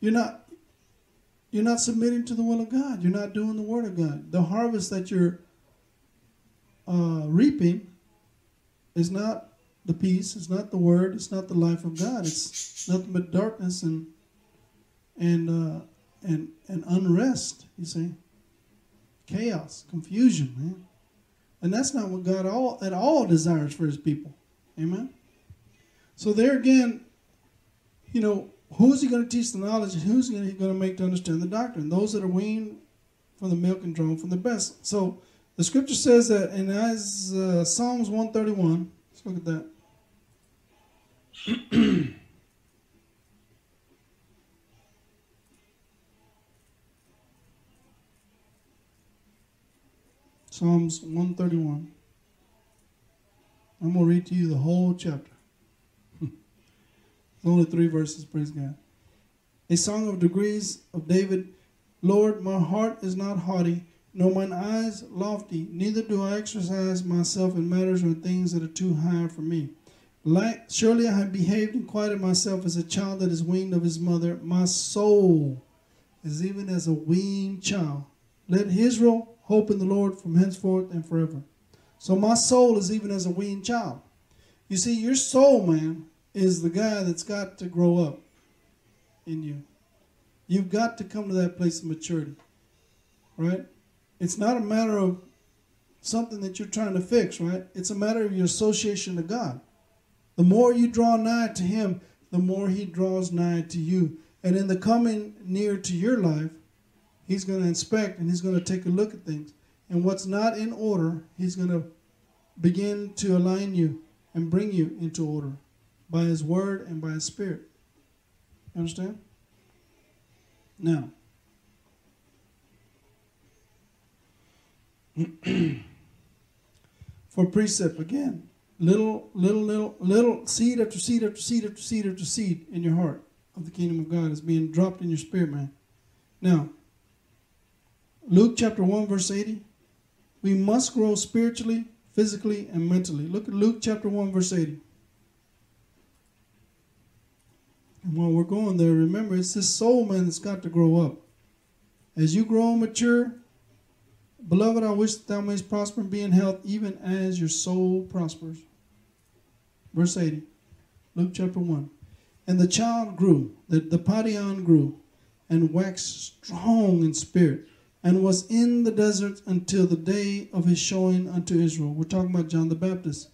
you're not, you're not submitting to the will of God. You're not doing the Word of God. The harvest that you're uh, reaping is not the peace. It's not the Word. It's not the life of God. It's nothing but darkness and and uh, and and unrest. You see, chaos, confusion, man. And that's not what God all at all desires for His people. Amen. So there again, you know, who's He going to teach the knowledge, and who's He going to make to understand the doctrine? Those that are weaned from the milk and drawn from the breast. So the Scripture says that in as uh, Psalms one thirty one. Let's look at that. Psalms 131. I'm going to read to you the whole chapter. only three verses, praise God. A song of degrees of David. Lord, my heart is not haughty, nor mine eyes lofty, neither do I exercise myself in matters or things that are too high for me. Like, surely I have behaved and quieted myself as a child that is weaned of his mother. My soul is even as a weaned child. Let Israel hope in the Lord from henceforth and forever. So my soul is even as a weaned child. You see, your soul, man, is the guy that's got to grow up in you. You've got to come to that place of maturity, right? It's not a matter of something that you're trying to fix, right? It's a matter of your association to God. The more you draw nigh to Him, the more He draws nigh to you. And in the coming near to your life, He's going to inspect and He's going to take a look at things. And what's not in order, He's going to begin to align you and bring you into order by His Word and by His Spirit. You understand? Now, for precept again, little, little, little, little seed after seed after seed after seed after seed in your heart of the kingdom of God is being dropped in your spirit, man. Now, Luke chapter 1, verse 80. We must grow spiritually, physically, and mentally. Look at Luke chapter 1, verse 80. And while we're going there, remember it's this soul man that's got to grow up. As you grow and mature, beloved, I wish that thou mayest prosper and be in health, even as your soul prospers. Verse 80, Luke chapter 1. And the child grew, the, the paidion grew, and waxed strong in spirit, and was in the desert until the day of his showing unto Israel. We're talking about John the Baptist.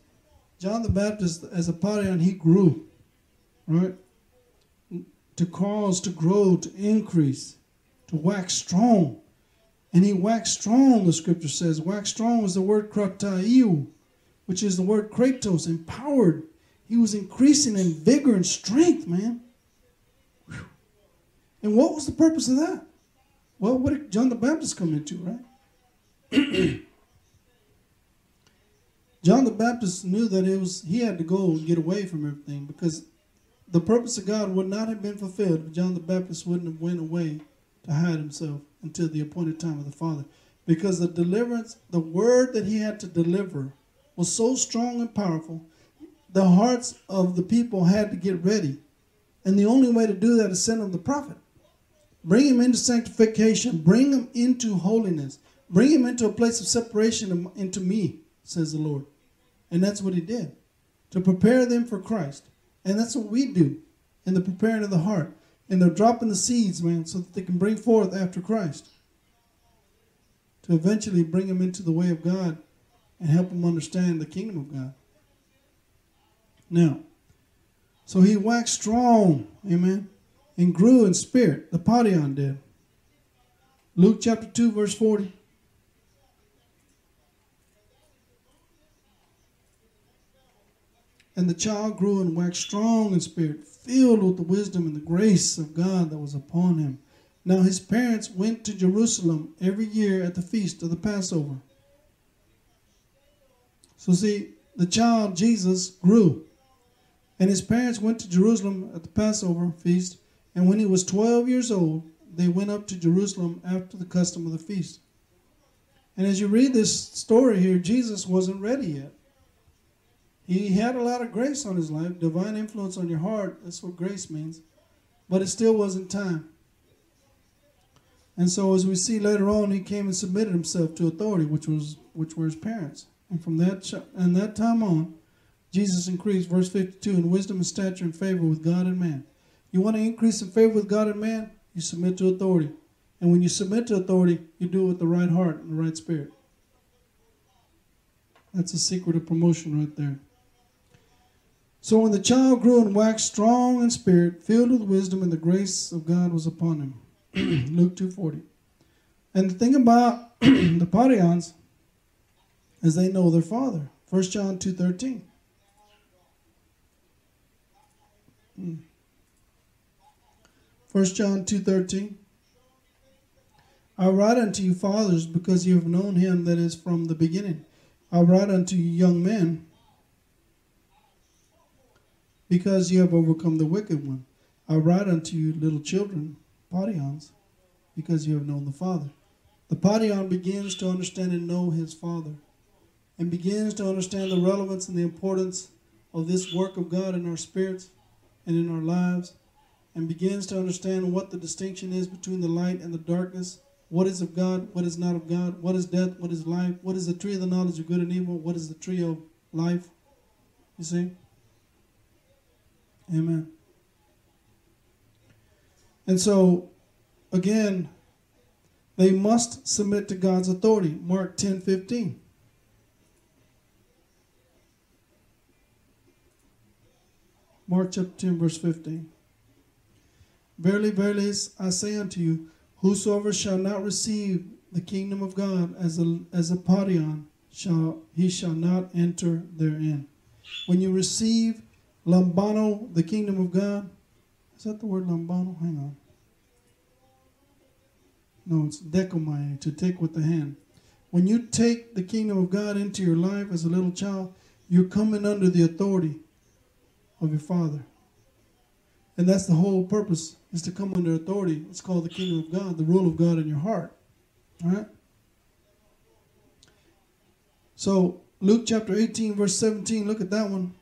John the Baptist, as a paidion, he grew, right? To cause, to grow, to increase, to wax strong. And he waxed strong, the scripture says. Wax strong was the word krataiu, which is the word kratos, empowered. He was increasing in vigor and strength, man. Whew. And what was the purpose of that? Well, what did John the Baptist come into, right? John the Baptist knew that it was he had to go and get away from everything because the purpose of God would not have been fulfilled if John the Baptist wouldn't have went away to hide himself until the appointed time of the Father. Because the deliverance, the word that he had to deliver was so strong and powerful. the hearts of the people had to get ready. And the only way to do that is send them the prophet. Bring him into sanctification, bring him into holiness, bring him into a place of separation into me, says the Lord. And that's what he did to prepare them for Christ. And that's what we do in the preparing of the heart. And they're dropping the seeds, man, so that they can bring forth after Christ. To eventually bring them into the way of God and help them understand the kingdom of God. Now, so he waxed strong, amen, and grew in spirit. The Padion did. Luke chapter 2, verse 40. And the child grew and waxed strong in spirit, filled with the wisdom and the grace of God that was upon him. Now his parents went to Jerusalem every year at the feast of the Passover. So, see, the child Jesus grew. And his parents went to Jerusalem at the Passover feast. And when he was 12 years old, they went up to Jerusalem after the custom of the feast. And as you read this story here, Jesus wasn't ready yet. He had a lot of grace on his life, divine influence on your heart. That's what grace means. But it still wasn't time. And so as we see later on, he came and submitted himself to authority, which was which were his parents. And from that and that time on, Jesus increased, verse 52, in wisdom and stature and favor with God and man. You want to increase in favor with God and man? You submit to authority. And when you submit to authority, you do it with the right heart and the right spirit. That's a secret of promotion right there. So when the child grew and waxed strong in spirit, filled with wisdom, and the grace of God was upon him. Luke 2.40. And the thing about the Paidions is they know their father. 1 John 2.13. Hmm. 1 John 2.13 I write unto you fathers because you have known him that is from the beginning. I write unto you young men because you have overcome the wicked one. I write unto you little children, Padions, because you have known the Father. The Padion begins to understand and know his Father and begins to understand the relevance and the importance of this work of God in our spirits and in our lives and begins to understand what the distinction is between the light and the darkness, what is of God, what is not of God, what is death, what is life, what is the tree of the knowledge of good and evil, what is the tree of life. You see? Amen. And so, again, they must submit to God's authority. Mark 10 15. Mark chapter 10, verse 15. Verily, verily, I say unto you, whosoever shall not receive the kingdom of God as a as a paidion, shall he shall not enter therein. When you receive lambano, the kingdom of God, is that the word lambano? Hang on. No, it's dechomai, to take with the hand. When you take the kingdom of God into your life as a little child, you're coming under the authority of your Father. And that's the whole purpose, is to come under authority. It's called the kingdom of God, the rule of God in your heart. All right? So, Luke chapter 18, verse 17, look at that one.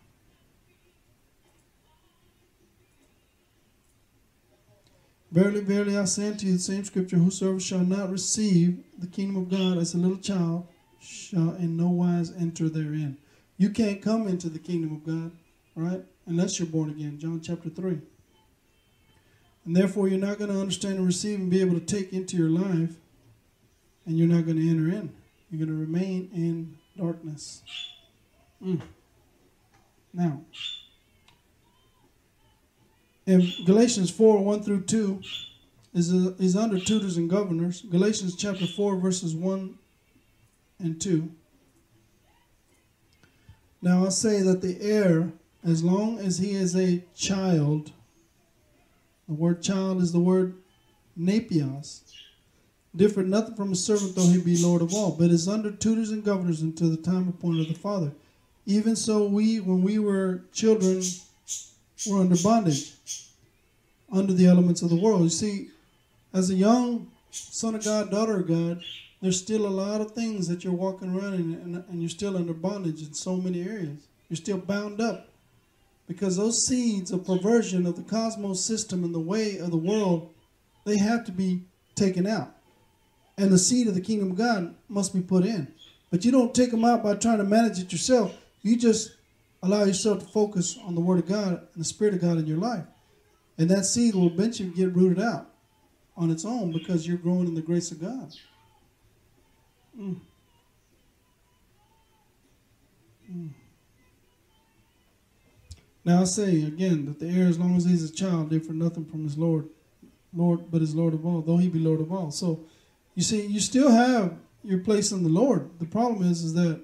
Verily, verily, I say unto you the same scripture, whosoever shall not receive the kingdom of God as a little child shall in no wise enter therein. You can't come into the kingdom of God, right? Unless you're born again. John chapter 3. And therefore, you're not going to understand and receive and be able to take into your life, and you're not going to enter in. You're going to remain in darkness. Mm. Now, in Galatians 4 1 through 2 is, a, is under tutors and governors. Galatians chapter 4, verses 1 and 2. Now I say that the heir, as long as he is a child, the word child is the word napios, different nothing from a servant though he be Lord of all, but is under tutors and governors until the time appointed of the Father. Even so, we, when we were children, were under bondage, under the elements of the world. You see, as a young son of God, daughter of God, there's still a lot of things that you're walking around and, and you're still under bondage in so many areas. You're still bound up because those seeds of perversion of the cosmos system and the way of the world, they have to be taken out. And the seed of the kingdom of God must be put in. But you don't take them out by trying to manage it yourself. You just allow yourself to focus on the Word of God and the Spirit of God in your life. And that seed will eventually get rooted out on its own because you're growing in the grace of God. Mm. Mm. Now I say again that the heir, as long as he's a child, differ nothing from his Lord, Lord, but his Lord of all, though he be Lord of all. So, you see, you still have your place in the Lord. The problem is, is that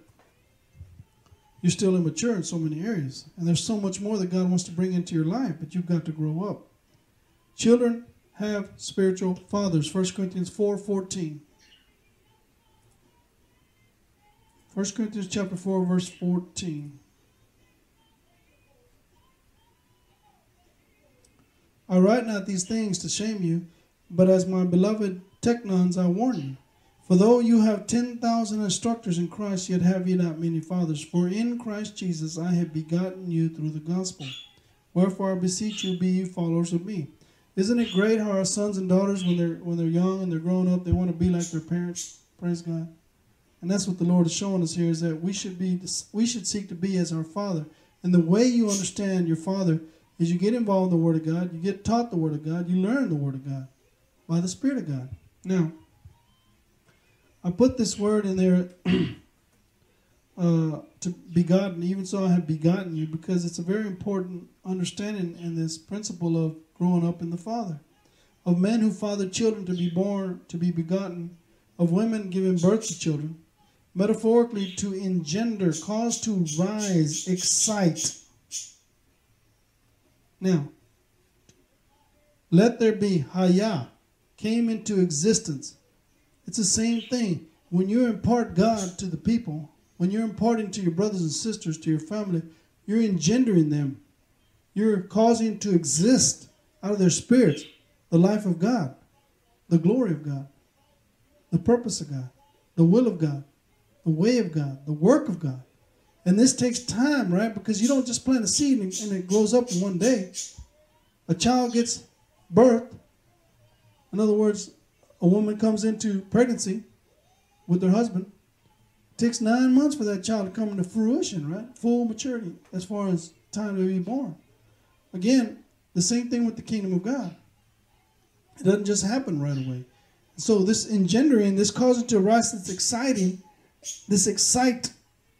you're still immature in so many areas, and there's so much more that God wants to bring into your life, but you've got to grow up. Children have spiritual fathers. 1 Corinthians 4 14. 1 Corinthians chapter 4, verse 14. I write not these things to shame you, but as my beloved teknons I warn you. For though you have ten thousand instructors in Christ, yet have ye not many fathers. For in Christ Jesus I have begotten you through the gospel. Wherefore I beseech you, be ye followers of me. Isn't it great how our sons and daughters, when they're when they're young and they're growing up, they want to be like their parents? Praise God. And that's what the Lord is showing us here is that we should be we should seek to be as our Father. And the way you understand your Father is you get involved in the Word of God, you get taught the Word of God, you learn the Word of God by the Spirit of God. Now, I put this word in there uh, to begotten, even so I have begotten you, because it's a very important understanding in this principle of growing up in the Father. Of men who father children to be born, to be begotten, of women giving birth to children, metaphorically to engender, cause to rise, excite. Now, let there be hayah, came into existence. It's the same thing. When you impart God to the people, when you're imparting to your brothers and sisters, to your family, you're engendering them. You're causing to exist out of their spirits the life of God, the glory of God, the purpose of God, the will of God, the way of God, the work of God. And this takes time, right? Because you don't just plant a seed and, and it grows up in one day. A child gets birth. In other words, a woman comes into pregnancy with her husband. It takes nine months for that child to come into fruition, right? Full maturity as far as time to be born. Again, the same thing with the kingdom of God. It doesn't just happen right away. So this engendering, this causing to arise, this exciting, this excite,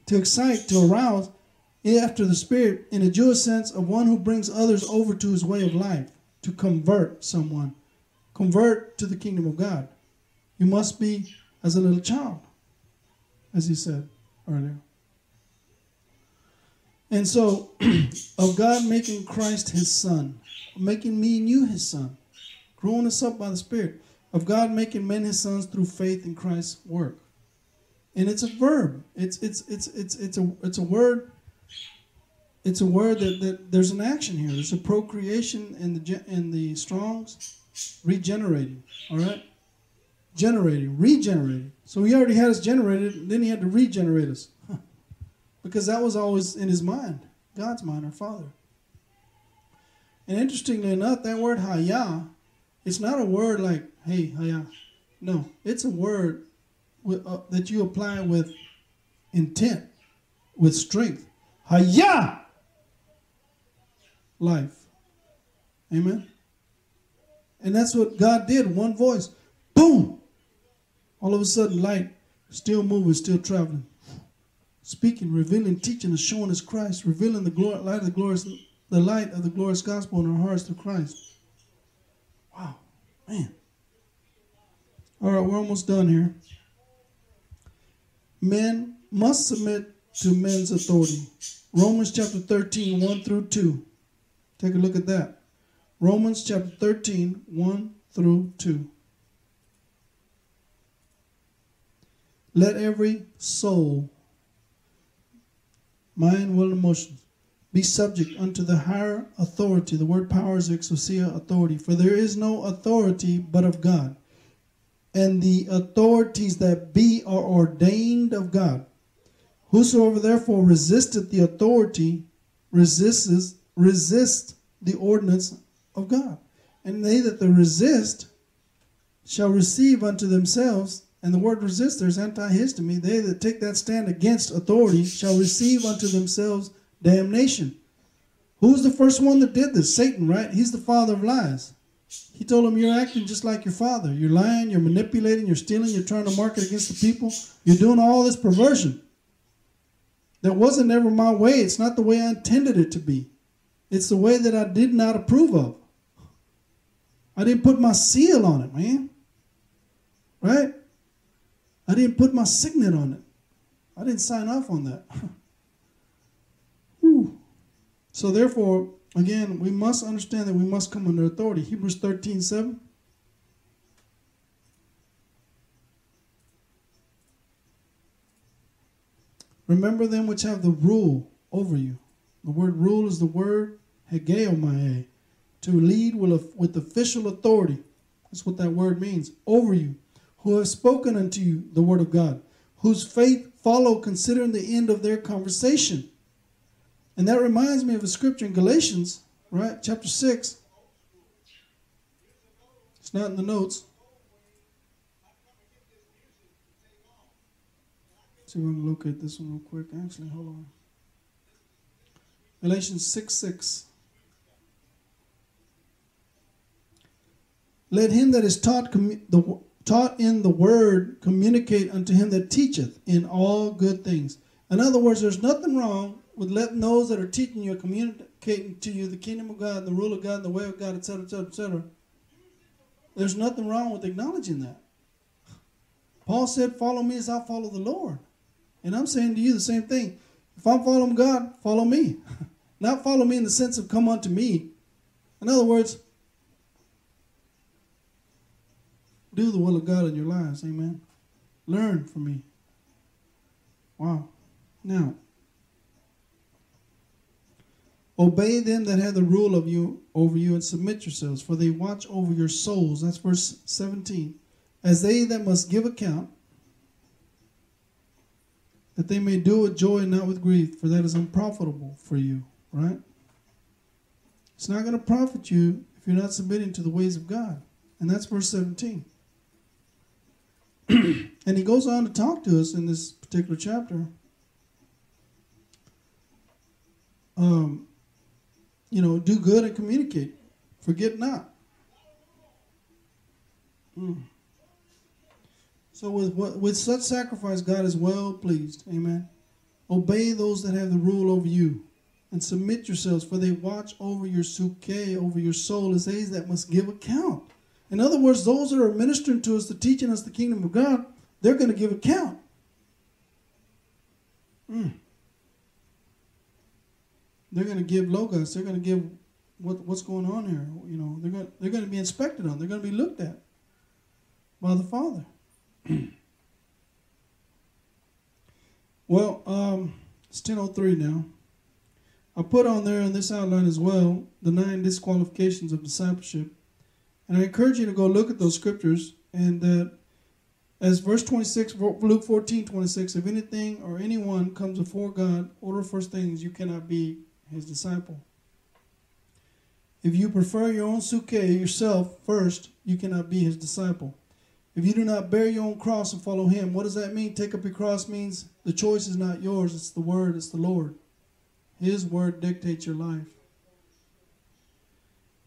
to excite, to arouse, after the Spirit, in a Jewish sense, of one who brings others over to his way of life, to convert someone, convert to the kingdom of God. You must be as a little child, as he said earlier. And so, of God making Christ his son, making me and you his son, growing us up by the Spirit, of God making men his sons through faith in Christ's work. And it's a verb. It's it's it's it's it's a it's a word. It's a word that, that there's an action here. There's a procreation in the in the Strong's, regenerating. All right, generating, regenerating. So he already had us generated, then he had to regenerate us, because that was always in his mind, God's mind, our Father. And interestingly enough, that word hayah, it's not a word like hey hayah. No, it's a word with, uh, that you apply with intent, with strength. Hayah! Life. Amen? And that's what God did. One voice. Boom! All of a sudden, light, still moving, still traveling. Speaking, revealing, teaching, and showing us Christ, revealing the glory, light of the glorious, the light of the glorious gospel in our hearts through Christ. Wow, man. All right, we're almost done here. Men must submit to men's authority. Romans chapter 13, 1 through 2. Take a look at that. Romans chapter 13, 1 through 2. Let every soul, mind, will, and emotions be subject unto the higher authority. The word power is exousia, authority. For there is no authority but of God. And the authorities that be are ordained of God. Whosoever therefore resisteth the authority resists resist the ordinance of God. And they that resist shall receive unto themselves, and the word resist there is anthistemi. They that take that stand against authority shall receive unto themselves damnation. Who's the first one that did this? Satan, right? He's the father of lies. He told him, You're acting just like your father. You're lying, you're manipulating, you're stealing, you're trying to market against the people. You're doing all this perversion. That wasn't ever my way. It's not the way I intended it to be. It's the way that I did not approve of. I didn't put my seal on it, man. Right? I didn't put my signet on it. I didn't sign off on that. so therefore, again, we must understand that we must come under authority. Hebrews 13, 7. Remember them which have the rule over you. The word rule is the word hegeomai, to lead with, with official authority. That's what that word means. Over you, who have spoken unto you the word of God, whose faith follow considering the end of their conversation. And that reminds me of a scripture in Galatians, right? Chapter 6. It's not in the notes. see if we can locate this one real quick. Actually, hold on. Galatians 6 6. Let him that is taught the taught in the word communicate unto him that teacheth in all good things. In other words, there's nothing wrong with letting those that are teaching you, communicating to you the kingdom of God, the rule of God, the way of God, etc., etc., etc. There's nothing wrong with acknowledging that. Paul said, Follow me as I follow the Lord. And I'm saying to you the same thing. If I'm following God, follow me. Not follow me in the sense of come unto me. In other words, do the will of God in your lives. Amen. Learn from me. Wow. Now, obey them that have the rule of you over you and submit yourselves, for they watch over your souls. That's verse 17. As they that must give account, that they may do with joy and not with grief, for that is unprofitable for you, right? It's not going to profit you if you're not submitting to the ways of God. And that's verse 17. and he goes on to talk to us in this particular chapter. Um, you know, do good and communicate. Forget not. Mm. So with with such sacrifice, God is well pleased. Amen. Obey those that have the rule over you, and submit yourselves, for they watch over your suke, over your soul, as they that must give account. In other words, those that are ministering to us, to teaching us the kingdom of God, they're going to give account. Mm. They're going to give logos. They're going to give what, what's going on here. You know, they're going they're going to be inspected on. They're going to be looked at by the Father. well, um, it's 10.03 now. I put on there in this outline as well the nine disqualifications of discipleship. And I encourage you to go look at those scriptures. And that, as verse 26, Luke 14, 26, if anything or anyone comes before God, order first things, you cannot be his disciple. If you prefer your own suke yourself first, you cannot be his disciple. If you do not bear your own cross and follow him, what does that mean? Take up your cross means the choice is not yours, it's the word, it's the Lord. His word dictates your life.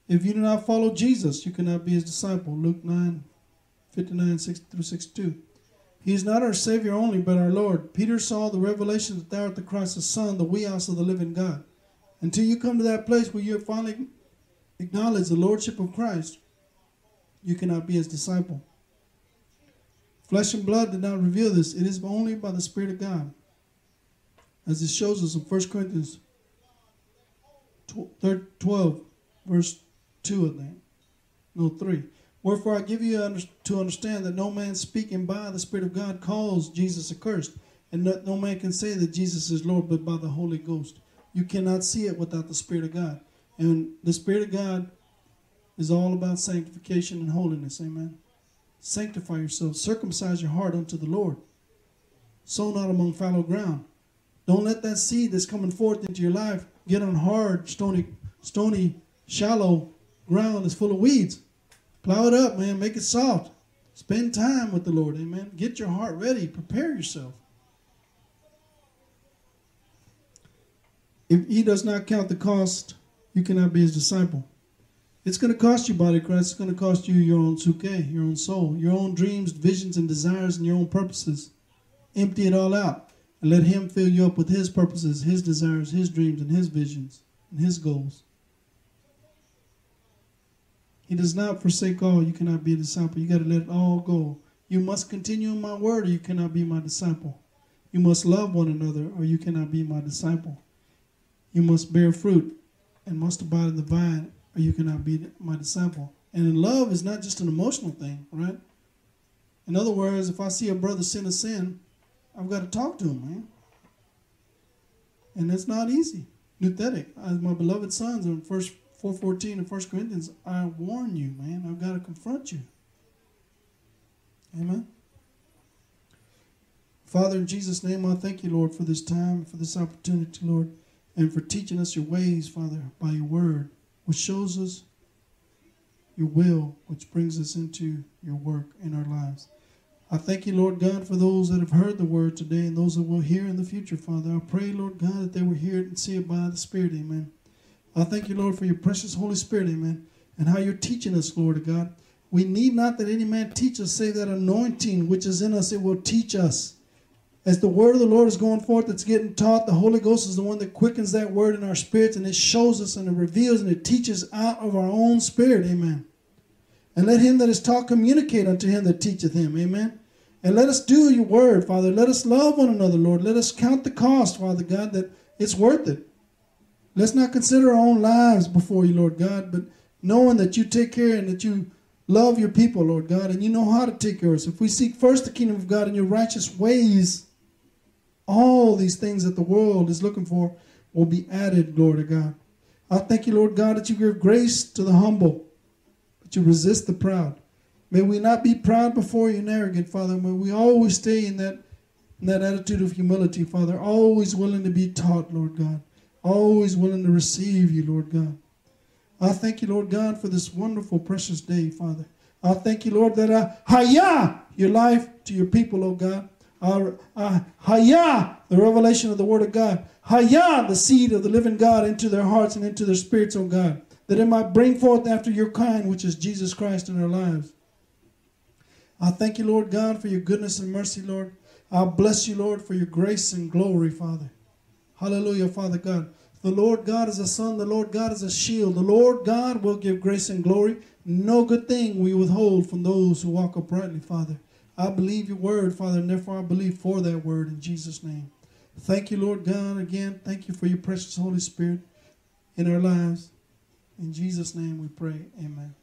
If you do not follow Jesus, you cannot be his disciple. Luke 9, 59 6 through 62. He is not our Savior only, but our Lord. Peter saw the revelation that thou art the Christ, the Son, the huios of the living God. Until you come to that place where you finally acknowledge the Lordship of Christ, you cannot be his disciple. Flesh and blood did not reveal this. It is only by the Spirit of God. As it shows us in 1 Corinthians 12, verse 2 of that. No, 3. Wherefore I give you to understand that no man speaking by the Spirit of God calls Jesus accursed, and that no man can say that Jesus is Lord but by the Holy Ghost. You cannot see it without the Spirit of God. And the Spirit of God is all about sanctification and holiness. Amen. Sanctify yourself, circumcise your heart unto the Lord. Sow not among fallow ground. Don't let that seed that's coming forth into your life get on hard, stony, stony, shallow ground that's full of weeds. Plow it up, man. Make it soft. Spend time with the Lord. Amen. Get your heart ready. Prepare yourself. If he does not count the cost, you cannot be his disciple. It's going to cost you, body Christ. It's going to cost you your own suke, your own soul, your own dreams, visions, and desires, and your own purposes. Empty it all out and let him fill you up with his purposes, his desires, his dreams, and his visions, and his goals. He does not forsake all. You cannot be a disciple. You got to let it all go. You must continue in my word, or you cannot be my disciple. You must love one another, or you cannot be my disciple. You must bear fruit and must abide in the vine, or you cannot be my disciple. And in love is not just an emotional thing, right? In other words, if I see a brother sin a sin, I've got to talk to him, man. And it's not easy. Nouthetic, as my beloved sons in First 4.14 in First Corinthians, I warn you, man. I've got to confront you. Amen. Father, in Jesus' name, I thank you, Lord, for this time, for this opportunity, Lord and for teaching us your ways, Father, by your word, which shows us your will, which brings us into your work in our lives. I thank you, Lord God, for those that have heard the word today and those that will hear in the future, Father. I pray, Lord God, that they will hear it and see it by the Spirit, amen. I thank you, Lord, for your precious Holy Spirit, amen, and how you're teaching us, Lord God. We need not that any man teach us, save that anointing which is in us, it will teach us. As the word of the Lord is going forth, it's getting taught. The Holy Ghost is the one that quickens that word in our spirits and it shows us and it reveals and it teaches out of our own spirit. Amen. And let him that is taught communicate unto him that teacheth him. Amen. And let us do your word, Father. Let us love one another, Lord. Let us count the cost, Father God, that it's worth it. Let's not consider our own lives before you, Lord God, but knowing that you take care and that you love your people, Lord God, and you know how to take care of us. If we seek first the kingdom of God and your righteous ways, all these things that the world is looking for will be added, glory to God. I thank you, Lord God, that you give grace to the humble, but you resist the proud. May we not be proud before you and arrogant, Father. May we always stay in that, in that attitude of humility, Father. Always willing to be taught, Lord God. Always willing to receive you, Lord God. I thank you, Lord God, for this wonderful, precious day, Father. I thank you, Lord, that I hayah your life to your people, oh God uh, uh, the revelation of the Word of God. Hayah, the seed of the living God into their hearts and into their spirits, O God, that it might bring forth after your kind, which is Jesus Christ in our lives. I thank you, Lord God, for your goodness and mercy, Lord. I bless you, Lord, for your grace and glory, Father. Hallelujah, Father God. The Lord God is a sun, the Lord God is a shield. The Lord God will give grace and glory. No good thing we withhold from those who walk uprightly, Father. I believe your word, Father, and therefore I believe for that word in Jesus' name. Thank you, Lord God, again. Thank you for your precious Holy Spirit in our lives. In Jesus' name we pray. Amen.